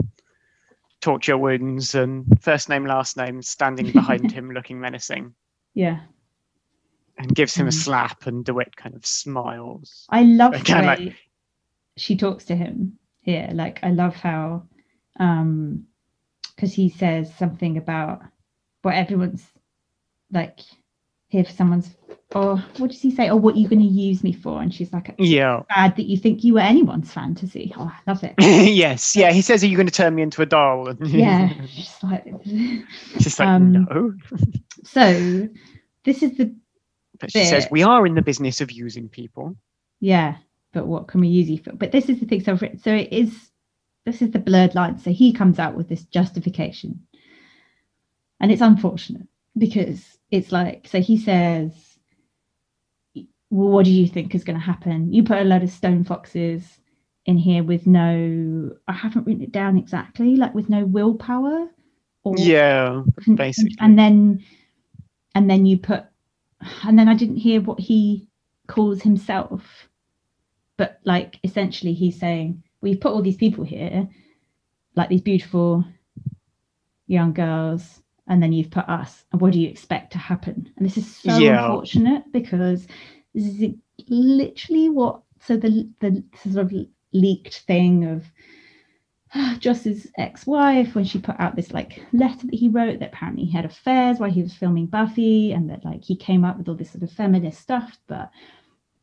torture wounds and first name last name standing behind him looking menacing yeah, and gives him a Mm. slap and DeWitt kind of smiles. I love the way like- she talks to him here. Like I love how um because he says something about what everyone's like here for someone's or what does he say? Or what are you gonna use me for? And she's like Yeah. bad that you think you were anyone's fantasy. Oh, I love it. yes. Yeah. He says, Are you going to turn me into a doll? Yeah. Just like She's like, Um, No. so this is the But she says, We are in the business of using people. Yeah, but what can we use you for? But this is the thing. So, so it is. This is the blurred line. So he comes out with this justification, and it's unfortunate because it's like. So he says, "Well, what do you think is going to happen? You put a load of stone foxes in here with no. I haven't written it down exactly. Like with no willpower. Or Yeah. basically. and then and then you put and then i didn't hear what he calls himself. But like essentially he's saying you've put all these people here like these beautiful young girls and then you've put us. And what do you expect to happen? And this is so Yeah. unfortunate because this is literally what so the the sort of leaked thing of Joss's ex-wife when she put out this like letter that he wrote that apparently he had affairs while he was filming Buffy and that like he came up with all this sort of feminist stuff but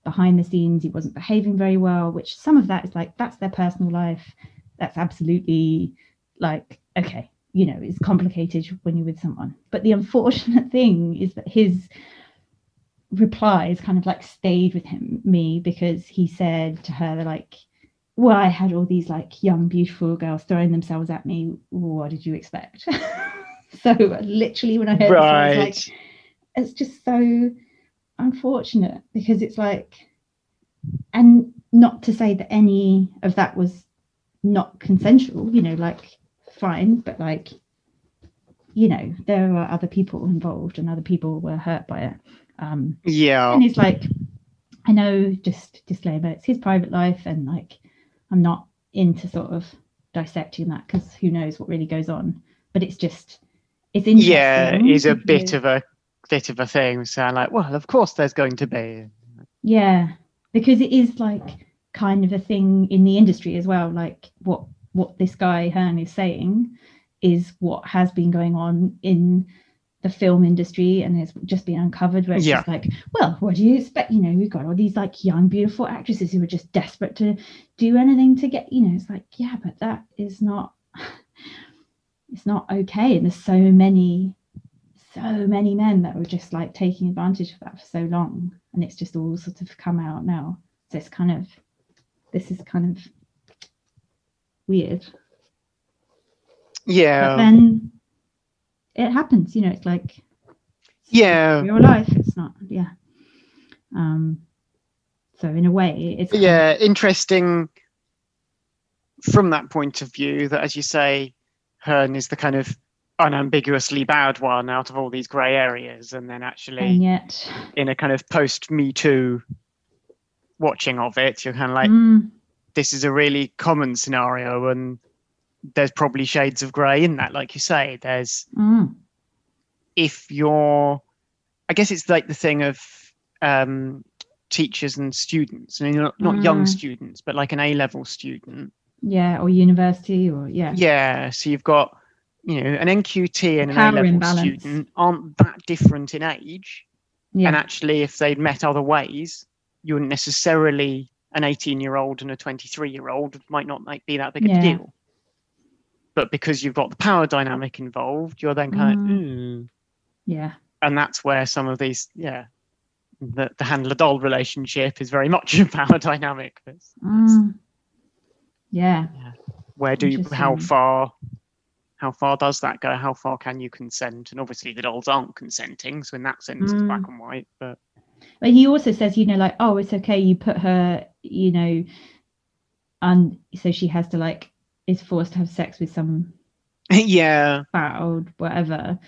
behind the scenes he wasn't behaving very well which some of that is like that's their personal life. That's absolutely like okay you know it's complicated when you're with someone. But the unfortunate thing is that his replies kind of like stayed with him me because he said to her like well, I had all these like young, beautiful girls throwing themselves at me. What did you expect? so literally, when I heard this, I like, it's just so unfortunate because it's like, and not to say that any of that was not consensual, you know, like fine, but like, you know, there were other people involved and other people were hurt by it. Um, yeah. and it's like i know just disclaimer it's his private life and like i'm not into sort of dissecting that because who knows what really goes on but it's just it's interesting Yeah. Is a bit of a bit of a thing. So I'm like, Well, of course there's going to be. yeah because it is like kind of a thing in the industry as well like what what this guy Hearn is saying is what has been going on in the film industry and has just been uncovered where it's Yeah. just like well what do you expect? You know we've got all these like young beautiful actresses who are just desperate to do anything to get you know it's like yeah but that is not it's not okay. And there's so many so many men that were just like taking advantage of that for so long. And it's just all sort of come out now. So it's kind of this is kind of weird. But Yeah. then it happens you know it's like it's Yeah. your life it's not yeah. Um so in a way it's kind of- yeah interesting from that point of view that as you say hearn is the kind of unambiguously bad one out of all these grey areas and then actually and yet in a kind of post me too watching of it you're kind of like mm, this is a really common scenario and there's probably shades of grey in that like you say. There's mm, if you're i guess it's like the thing of um teachers and students. I mean, not, not young Mm. students but like an a level student. Yeah or university or yeah. Yeah so you've got you know an nqt and an a level imbalance. student aren't that different in age. Yeah. And actually if they'd met other ways you wouldn't necessarily an 18 year old and a 23 year old might not like be that big of a deal but because you've got the power dynamic involved you're then kind of Mm. Yeah. And that's where some of these yeah the, the handler doll relationship is very much a power dynamic. It's- mm, yeah. Where do you how far how far does that go? How far can you consent? And obviously the dolls aren't consenting so in that sense it's black Mm. and white but But he also says, you know, like, oh, it's okay. You put her, you know, and so she has to like is forced to have sex with some yeah. fat old whatever,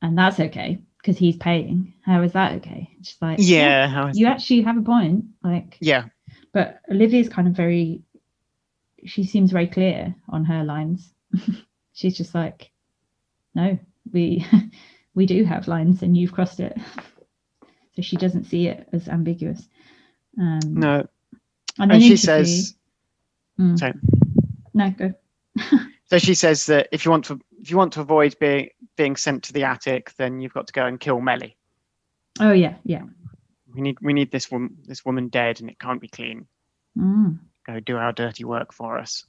and that's okay because he's paying. How is that okay? It's just like Yeah. How is you actually have a point. Like, yeah. but Olivia's kind of very. She seems very clear on her lines. She's just like, no, we we do have lines, and you've crossed it. So she doesn't see it as ambiguous. Um, No. and, And she says Mm. no, go. So she says that if you want to if you want to avoid being being sent to the attic, then you've got to go and kill Mellie. Oh yeah, yeah. We need we need this woman this woman dead and it can't be clean. Mm. Go do our dirty work for us.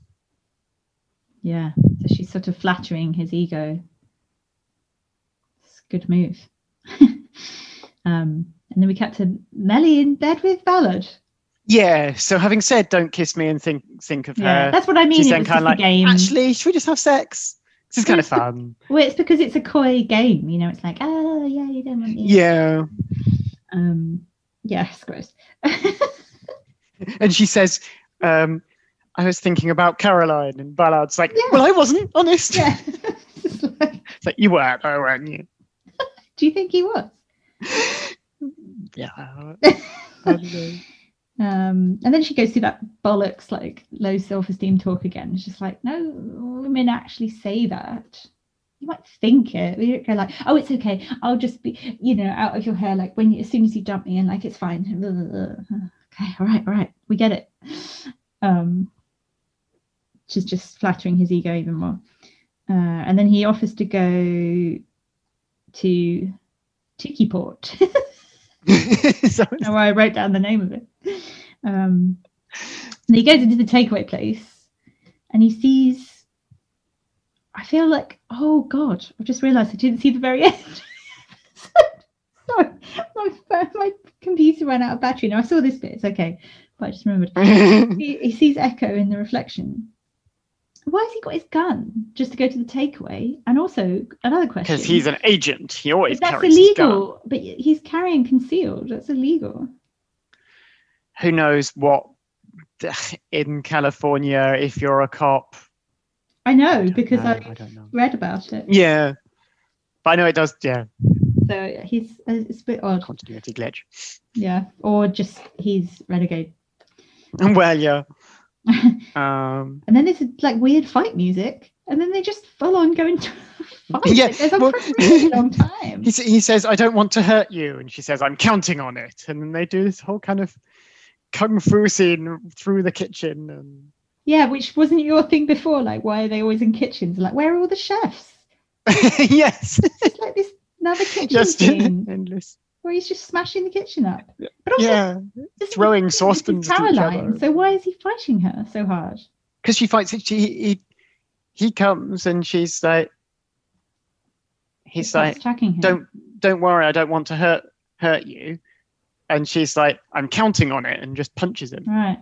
Yeah, so she's sort of flattering his ego. It's a good move. um, and then we cut to Mellie in bed with Ballard. Yeah. So having said don't kiss me and think think of Yeah, her, that's what I mean. she's then kind of like game. actually, should we just have sex? This is kind of fun. Well, it's because it's a coy game. You know, it's like, oh yeah, you don't want me. Yeah. Um. Yeah, it's gross. And she says, um, I was thinking about Caroline and Ballard's like, Yeah. well, I wasn't honest. yeah. It's like, It's like you were, though, weren't you? Do you think he was? Yeah. I don't know. Um, and then she goes through that bollocks like low self-esteem talk again. It's just like, no, women actually say that. You might think it. but You don't go like, oh, it's okay. I'll just be, you know, out of your hair. Like when you, as soon as you dump me, and like it's fine. Okay, all right, all right, we get it. Um, she's just flattering his ego even more. Uh, and then he offers to go to Tikiport. So- I wrote down the name of it. Um, and he goes into the takeaway place and he sees. I feel like, oh God, I've just realised I didn't see the very end. Sorry, my, phone- my computer ran out of battery. Now I saw this bit, it's okay. But I just remembered. He, he sees Echo in the reflection. Why has he got his gun? Just to go to the takeaway? And also, another question. Because he's an agent. He always But that's carries his gun. illegal. But he's carrying concealed. That's illegal. Who knows what in California if you're a cop? I know don't because know, I I know. read about it. Yeah. But I know it does, yeah, So he's uh, it's a bit odd. continuity glitch. Yeah, or just he's renegade. Well, yeah. and Um, then there's like weird fight music, and then they just full on go into fight. Yeah, Like, there's on well- a really long time. he, he says, I don't want to hurt you. And she says, I'm counting on it. And then they do this whole kind of kung fu scene through the kitchen. And Yeah, which wasn't your thing before. Like, why are they always in kitchens? Like, where are all the chefs? yes, It's like this another kitchen just scene endless. where he's just smashing the kitchen up. Yeah. But also, Yeah, throwing saucepans to each other. So why is he fighting her so hard? because she fights it. She he, he comes and she's like, he's like, attacking him. don't don't worry, I don't want to hurt hurt you. And she's like, I'm counting on it, and just punches him. Right.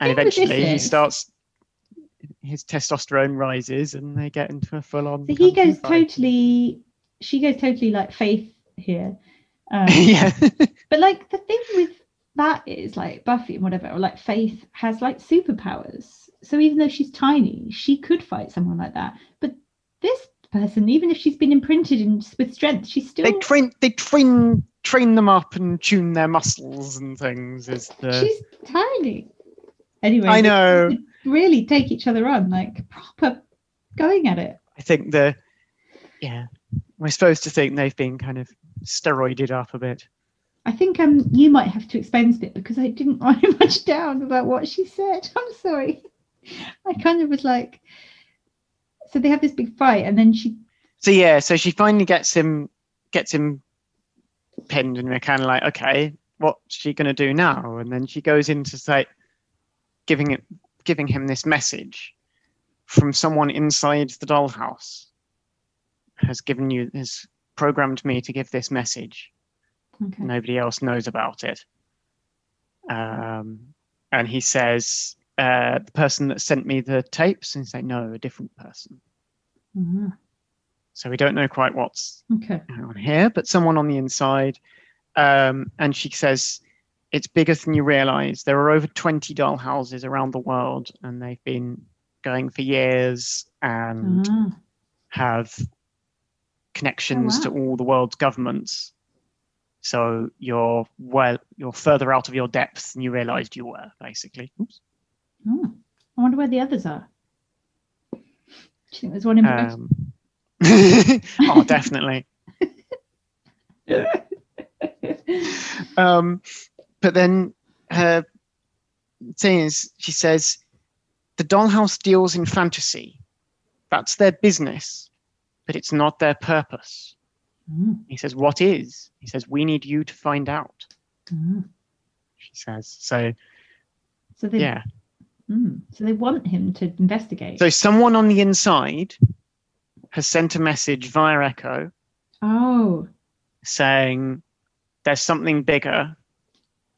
And thing with this eventually, he starts. His testosterone rises, and they get into a full-on. So he goes fight. totally. She goes totally like faith here. Um, yeah, But like the thing with that is like Buffy and whatever, or like Faith has like superpowers. So even though she's tiny, she could fight someone like that. But this person, even if she's been imprinted in, with strength, she's still they train. They train train them up and tune their muscles and things. Is the she's tiny. Anyway, I know. really take each other on, like proper going at it. I think the yeah, we're supposed to think they've been kind of steroided up a bit. I think um you might have to explain this bit because I didn't write much down about what she said. I'm sorry. I kind of was like, so they have this big fight, and then she So yeah, so she finally gets him gets him pinned, and we're kind of like, okay, what's she gonna do now? And then she goes into say, giving it giving him this message from someone inside the dollhouse has given you has programmed me to give this message. okay. Nobody else knows about it. Um, and he says, uh, the person that sent me the tapes, and he's like, no, a different person. Mhm. So we don't know quite what's Okay. going on here, but someone on the inside. Um, and she says, it's bigger than you realize. There are over 20 doll houses around the world, and they've been going for years and Ah, have connections to wow. all the world's governments. So you're well, you're further out of your depth than you realised you were, basically. Oops. oh. I wonder where the others are. Do you think there's one in Um, oh, definitely. yeah. Um, but then her thing is, she says, the dollhouse deals in fantasy. That's their business, but it's not their purpose. Mm, He says, What is? He says, We need you to find out. mm. She says, So, So they yeah. mm, so they want him to investigate. So, someone on the inside has sent a message via Echo oh, saying, There's something bigger.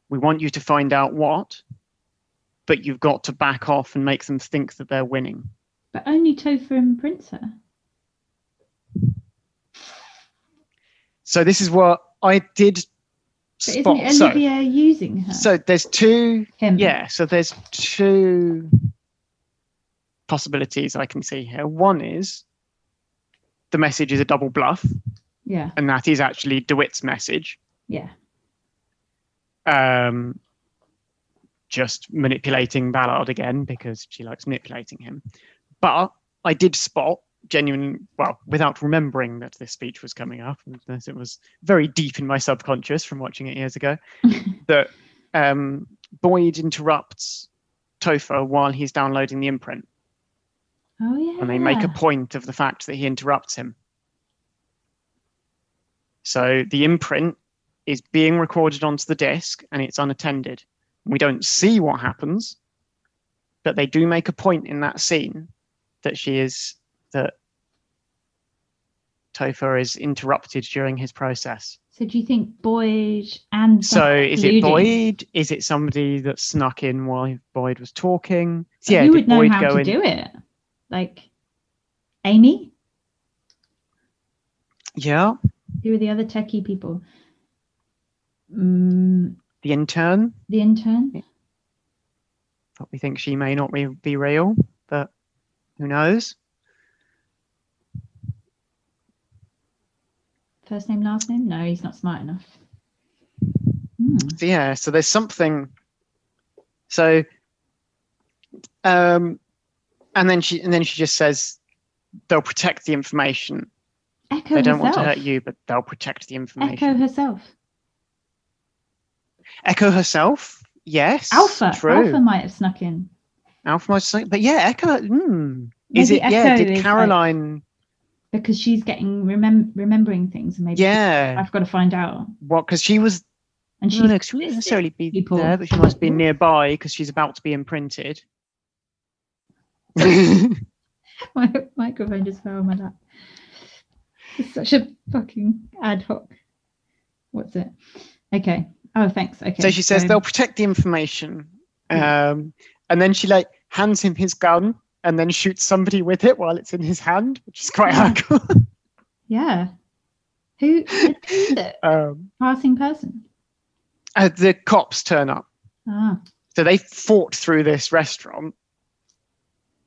We want you to find out what, but you've got to back off and make them think that they're winning. but only Topher and her. So, this is what I did But isn't it So, Olivia using her? so, there's two him. Yeah, so there's two possibilities I can see here. One is the message is a double bluff, Yeah. and that is actually DeWitt's message, Yeah. um, just manipulating Ballard again because she likes manipulating him. But I did spot genuine, well, without remembering that this speech was coming up, unless it was very deep in my subconscious from watching it years ago, that um, Boyd interrupts Topher while he's downloading the imprint. Oh yeah. and they make a point of the fact that he interrupts him. So the imprint is being recorded onto the disc and it's unattended. We don't see what happens, but they do make a point in that scene that she is that Topher is interrupted during his process. So do you think Boyd and So is it? Boyd? Is it somebody that snuck in while Boyd was talking? So yeah, did would know Boyd how to in? do it? Like Amy? Yeah, Who are the other techie people? Mm, the intern. the intern? but we think she may not be, be real, but who knows? First name, last name? No, he's not smart enough. Hmm. Yeah, so there's something. So, um, and then she and then she just says they'll protect the information. Echo they don't herself. want to hurt you, but they'll protect the information. Echo herself. Echo herself, yes. Alpha. true. Alpha might have snuck in. Alpha might say, but yeah, Echo. Hmm. Is it? yeah. Did is like- Caroline? because she's getting remem- remembering things and maybe yeah. I've got to find out. What? Because she was. And No, she's no, 'cause she wouldn't necessarily be people. there, but she must be nearby because she's about to be imprinted. my microphone just fell on my lap. It's such a fucking ad hoc. What's it? Okay. Oh, thanks. Okay. So she says so- they'll protect the information, um, and then she like hands him his gun and then shoots somebody with it while it's in his hand, which is quite Yeah. hardcore. Yeah. Who it? um, Passing person. uh, the cops turn up, Ah. so they fought through this restaurant,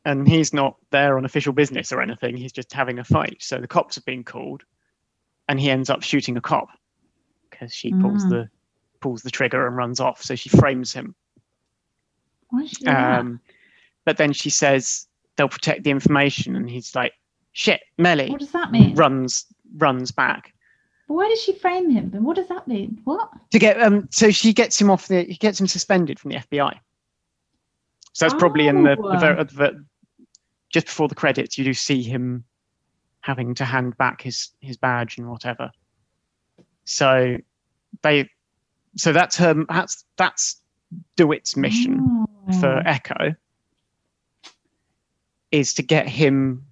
and he's not there on official business or anything. He's just having a fight. So the cops have been called, and he ends up shooting a cop because she pulls Mm. the pulls the trigger and runs off. So she frames him. Why she? Um, but then she says they'll protect the information, and he's like, "Shit, Mellie!" What does that mean? runs runs back But why does she frame him? And what does that mean? What? to get um. So she gets him off the. He gets him suspended from the FBI. So that's probably in the, the, Oh. the just before the credits. You do see him having to hand back his his badge and whatever. So they. So that's her. That's that's DeWitt's mission. for Oh. Echo is to get him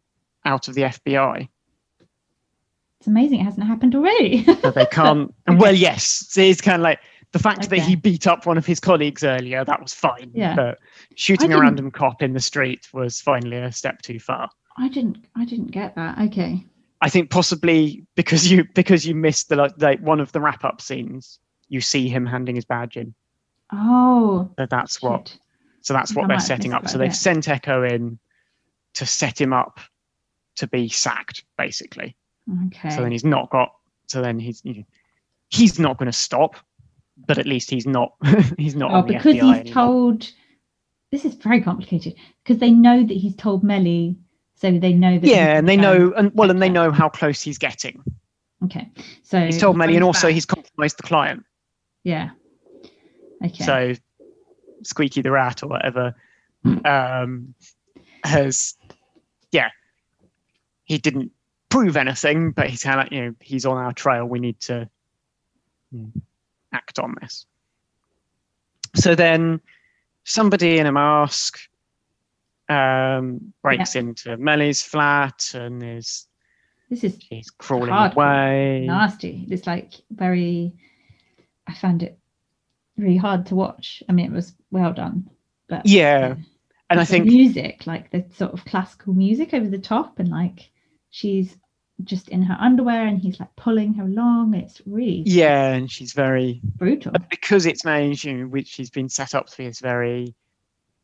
out of the FBI. It's amazing it hasn't happened already. But they can't. Well, yes, it's kind of like the fact that he beat up one of his colleagues earlier. That was fine. Yeah. But shooting a random cop in the street was finally a step too far. I didn't I didn't get that. Okay. I think possibly because you because you missed the like, like one of the wrap up scenes. You see him handing his badge in. Oh So that's what. So that's what might they're setting up. So they've sent Echo in to set him up to be sacked, basically. Okay. So then he's not got. So then he's you know, he's not going to stop, but at least he's not he's not oh, on the because FBI he's anymore. told. This is very complicated because they know that he's told Mellie, so they know that. yeah, and they know, and well, and they know how close he's getting. Okay, so He's told Mellie, and also back. he's compromised the client. yeah. Okay. So Squeaky the rat or whatever um, has, yeah, he didn't prove anything, but he's had, you know, he's on our trail. We need to mm, act on this. So then somebody in a mask um, breaks into Mellie's flat and is this is she's crawling hardcore, away. nasty. It's like very. I found it really hard to watch. I mean, it was well done, but Yeah, and I think music, like the sort of classical music over the top, and like she's just in her underwear and he's like pulling her along. It's really yeah, and she's very brutal. Because it's you which she's been set up to be this very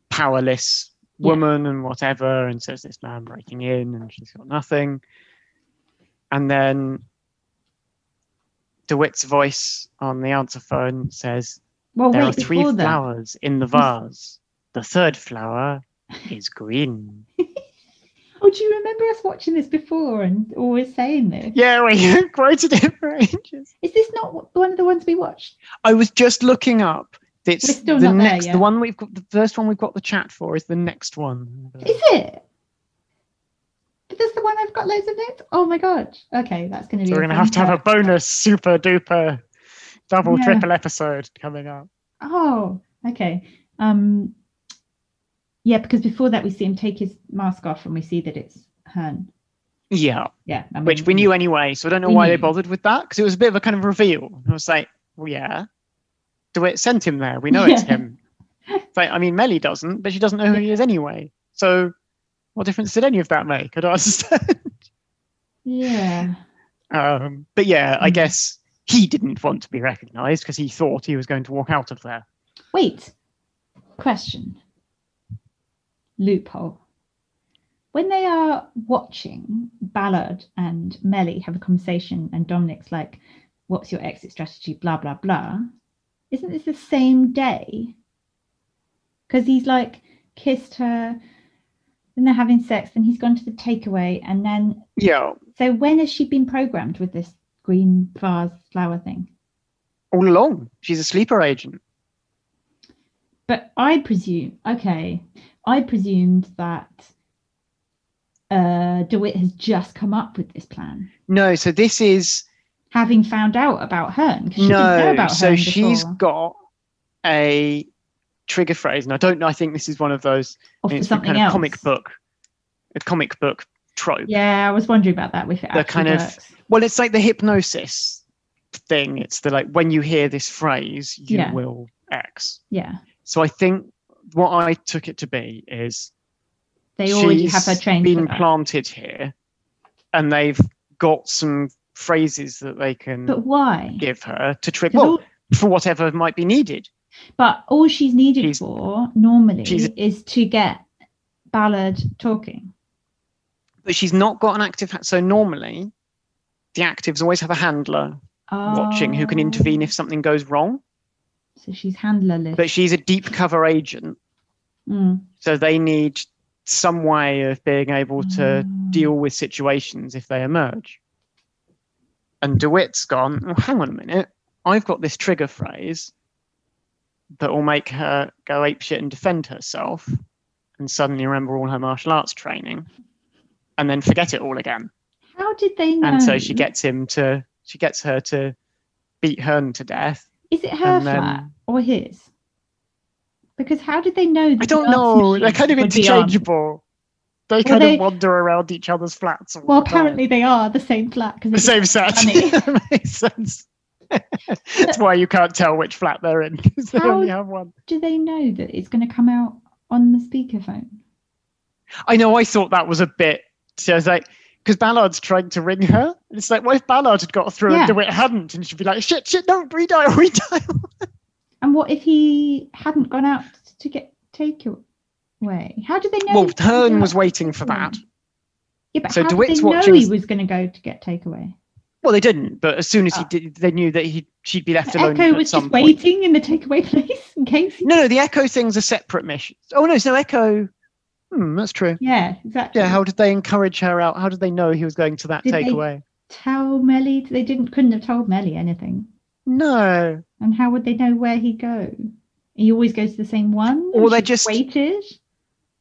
powerless Yeah. woman and whatever, and so there's this man breaking in and she's got nothing. And then DeWitt's voice on the answer phone says, Well, There wait, are three before that, flowers in the vase. The third flower is green. oh, do you remember us watching this before and always saying this? yeah, we quoted it for ages. Is this not one of the ones we watched? I was just looking up. It's the not there next, the one we've got, the first one we've got the chat for is the next one. Is it? Is that's the one I've got loads of notes. Oh my god. Okay, that's going to be. So we're going to have to have a bonus super duper double Yeah. triple episode coming up. Oh, okay. Um, yeah, because before that we see him take his mask off and we see that it's Hearn. Yeah, Yeah, I which we knew anyway. So I don't know why they bothered with that because it was a bit of a kind of reveal. I was like, well, yeah, DeWitt sent him there. We know it's him. It's like, I mean, Mellie doesn't, but she doesn't know who he is anyway. So what difference did any of that make? I don't understand. Yeah. um, but yeah, I Mm. guess he didn't want to be recognised because he thought he was going to walk out of there. Wait. Question. Loophole. When they are watching Ballard and Mellie have a conversation, and Dominic's like, What's your exit strategy? Blah, blah, blah. Isn't this the same day? Because he's like kissed her, and they're having sex, and he's gone to the takeaway, and then. Yeah, So when has she been programmed with this green vase flower thing? all along, she's a sleeper agent. But I presume, okay, I presumed that uh, DeWitt has just come up with this plan, No, so this is having found out about Hearn. she didn't know no. about So Hearn she's got a trigger phrase, and I don't know. I think this is one of those. Off it's something kind of else. comic book, a comic book trope. Yeah, I was wondering about that. If it The kind of- Well, it's like the hypnosis thing. It's the like when you hear this phrase, you Yeah. will X. Yeah, So I think what I took it to be is they already have her trained. for been planted here, and they've got some phrases that they can But why? give her to trigger 'Cause well all- for whatever might be needed. but all she's needed She's- for normally she's- is to get Ballard talking. But she's not got an active. So normally, the actives always have a handler watching who can intervene if Oh, something goes wrong. So she's handlerless. But she's a deep cover agent, Mm. so they need some way of being able to Mm. deal with situations if they emerge. And DeWitt's gone, well, hang on a minute. I've got this trigger phrase that will make her go apeshit and defend herself and suddenly remember all her martial arts training and then forget it all again. How did they know? And so she gets him to, she gets her to beat Hearn to death. Is it her flat or his? Because how did they know? That I don't know. They're kind of would be on? interchangeable. They kind they- of wander around each other's flats. Well, the apparently they are the same flat because the same set. Makes sense. That's why you can't tell which flat they're in because they How- only have one. Do they know that it's going to come out on the speakerphone? I know. I thought that was a bit. So I was like, because Ballard's trying to ring her. And it's like, what if Ballard had got through Yeah. and DeWitt hadn't? And she'd be like, shit, shit, no, redial, redial. And what if he hadn't gone out to get takeaway? How did they know? Well, Hearn was waiting for that. Yeah, but So how DeWitt's did they know watching- he was going to go to get takeaway? Well, they didn't, but as soon as he Oh. did, they knew that he she'd be left alone Echo was just point. waiting in the takeaway place in case. He... No, no, the Echo thing's a separate mission. Oh no, so Echo. Hmm, that's true. Yeah, exactly. Yeah, how did they encourage her out? How did they know he was going to that Did takeaway? tell Mellie? They didn't couldn't have told Mellie anything. No. And how would they know where he'd go? He always goes to the same one. Or they just- waited.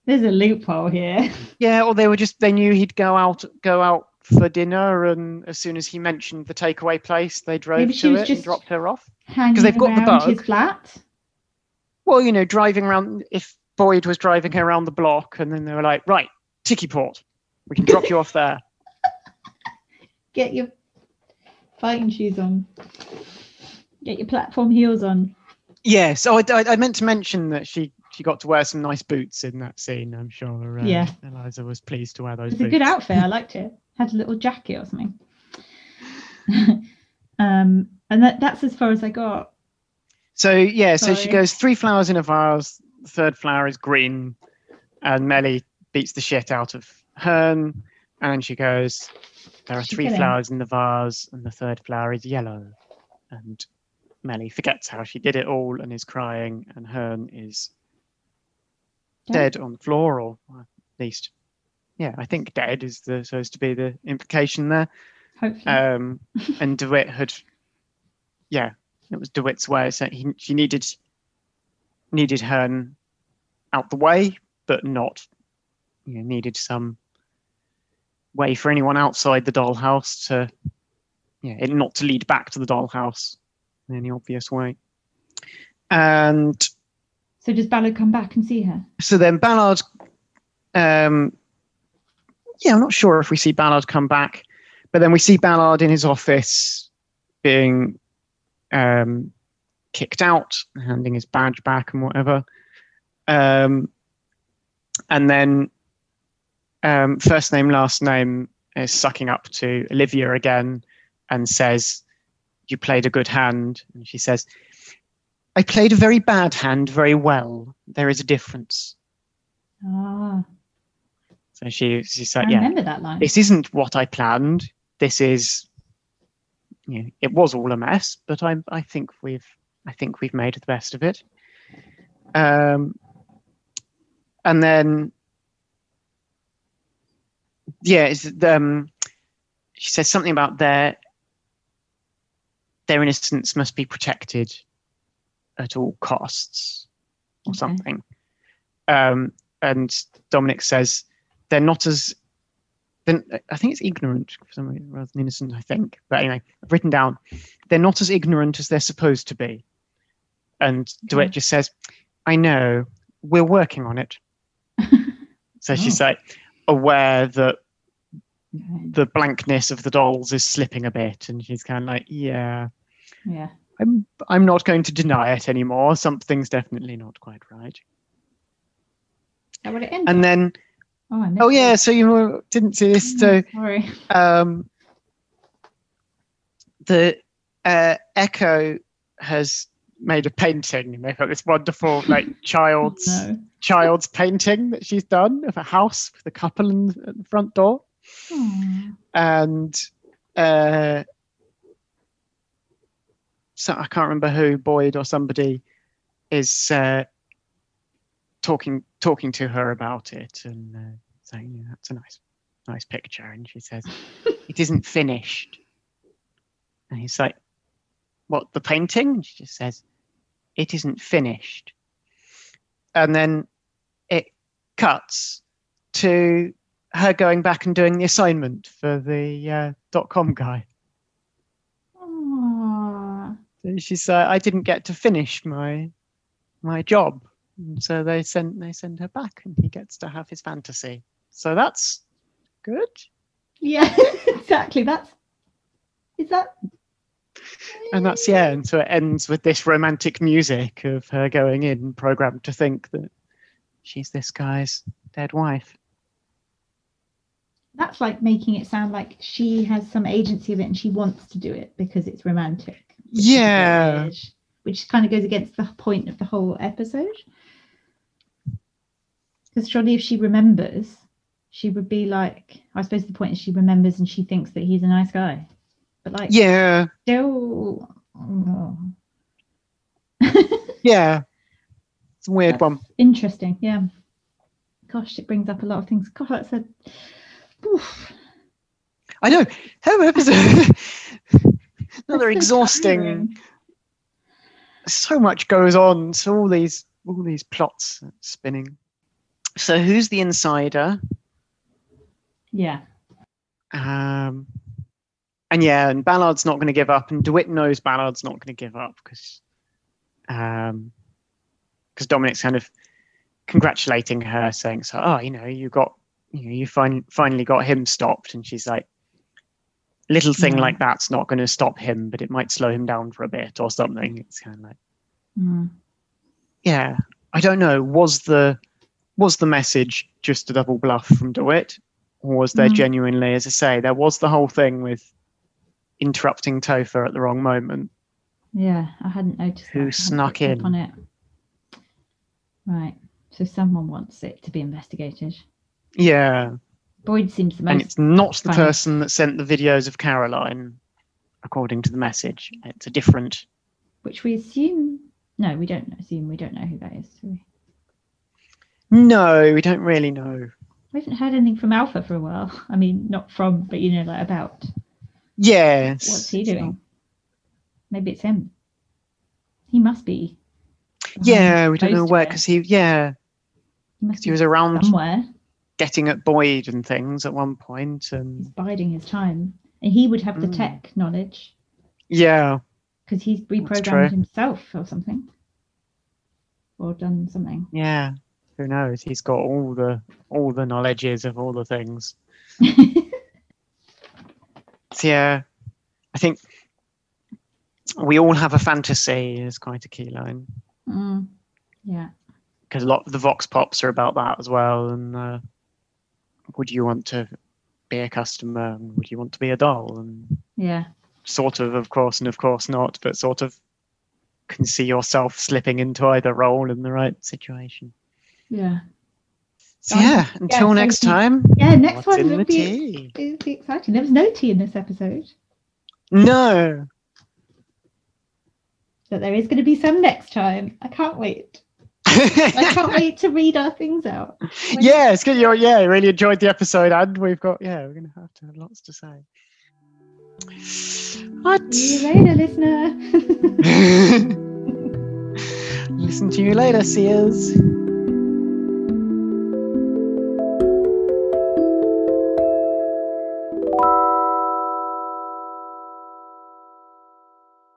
There's a loophole here. Yeah, or they were just they knew he'd go out go out for dinner, and as soon as he mentioned the takeaway place, they drove to it and dropped her off. because they've got the around his flat. Well, you know, driving around. If Boyd was driving her around the block, and then they were like, right, Tiki Port, we can drop you off there. Get your fighting shoes on. Get your platform heels on. Yes. Oh, I, I, I meant to mention that she she got to wear some nice boots in that scene. I'm sure. Uh, Yeah. Eliza was pleased to wear those It's a good outfit. I liked it. Had a little jacket or something. um, and that, that's as far as I got. So yeah, so she goes three flowers in a vase. The third flower is green, and Mellie beats the shit out of Hearn, and she goes, "There are She's three flowers in the vase, and the third flower is yellow." And Mellie forgets how she did it all and is crying, and Hearn is dead on the floor, or at least, yeah, I think dead is the supposed to be the implication there. Hopefully. Um, and DeWitt had, yeah, it was DeWitt's way saying he, she needed needed Hearn out the way, but not, you know, needed some way for anyone outside the dollhouse to, yeah, it not to lead back to the dollhouse in any obvious way. And so does Ballard come back and see her? so then Ballard, um, yeah, I'm not sure if we see Ballard come back, but then we see Ballard in his office being um, kicked out, handing his badge back and whatever. Um, and then um, first name, last name is sucking up to Olivia again and says, You played a good hand. And she says, I played a very bad hand very well. There is a difference. Ah, So she, she's I like, yeah, remember that line. this isn't what I planned. This is, you know, it was all a mess, but I, I think we've, I think we've made the best of it. Um, and then, yeah, it's, um, she says something about their, their innocence must be protected at all costs, or Okay. something. Um, and Dominic says they're not as then I think it's ignorant for some reason rather than innocent, I think. But anyway, I've written down they're not as ignorant as they're supposed to be. And DeWitt just says, I know, we're working on it. so she's like aware that. The blankness of the dolls is slipping a bit, and she's kind of like, Yeah, Yeah. I'm I'm not going to deny it anymore. Something's definitely not quite right. Is that what it? And then oh, oh it. yeah, so you didn't see this, so Sorry. um, the uh, Echo has made a painting, they've got this wonderful like child's No. child's painting that she's done of a house with a couple in, the front door, Aw. and uh, so I can't remember who Boyd or somebody is uh, talking talking to her about it and uh, saying yeah, that's a nice nice picture, and she says it isn't finished, and he's like, "What the painting?" And she just says, "It isn't finished," and then it cuts to her going back and doing the assignment for the uh, dot com guy. Aw. So she's uh, I didn't get to finish my my job, and so they sent they send her back, and he gets to have his fantasy. So that's good. Yeah, exactly. That's is that And that's yeah, and so it ends with this romantic music of her going in, programmed to think that she's this guy's dead wife. That's like making it sound like she has some agency of it and she wants to do it because it's romantic. which is a bit Yeah. weird, Which kind of goes against the point of the whole episode. Because surely if she remembers, she would be like, I suppose the point is she remembers and she thinks that he's a nice guy. But like, Yeah, still. oh. yeah. It's a weird one. Interesting, yeah. Gosh, it brings up a lot of things. God, that's a. Oof. I know. Her episode. Another exhausting. So much goes on. So all these all these plots spinning. So who's the insider? Yeah. Um, and yeah, and Ballard's not going to give up, and DeWitt knows Ballard's not going to give up because um, because Dominic's kind of congratulating her, saying, "So, oh, you know, you got, you know, you fin- finally got him stopped," and she's like, "Little thing Yeah. like that's not going to stop him, but it might slow him down for a bit or something." It's kind of like, Mm. yeah, I don't know. Was the was the message just a double bluff from DeWitt, or was there Mhm. genuinely, as I say, there was the whole thing with interrupting Topher at the wrong moment? Yeah, I hadn't noticed. Who that. Snuck in? on it? Right. So someone wants it to be investigated. Yeah, Boyd seems the most. and it's not the funny. person that sent the videos of Caroline, according to the message. It's a different. which we assume. No, we don't assume. We don't know who that is. do we? No, we don't really know. We haven't heard anything from Alpha for a while. I mean, not from, but you know, like about. Yes. What's he doing? Maybe it's him. He must be. Yeah, we don't know where because he, yeah, He must he was around somewhere. Getting at Boyd and things at one point, He's and biding his time, and he would have the Mm. tech knowledge yeah, because he's reprogrammed himself or something, or done something. yeah. Who knows? He's got all the all the knowledges of all the things. So, yeah, I think we all have a fantasy is quite a key line Mm, yeah. because a lot of the vox pops are about that as well. And uh, would you want to be a customer? And would you want to be a doll? And Yeah. sort of, of course, and of course not, but sort of can see yourself slipping into either role in the right situation. Yeah. So yeah, until so next he- time. Yeah. Next what's one will be, it'll be exciting. There was no tea in this episode, No. but there is going to be some next time. I can't wait. I can't wait to read our things out. yeah, it's good. You're, yeah, I really enjoyed the episode, and we've got yeah, we're gonna have to have lots to say. What? See you later, listener. Listen to you later, Sears.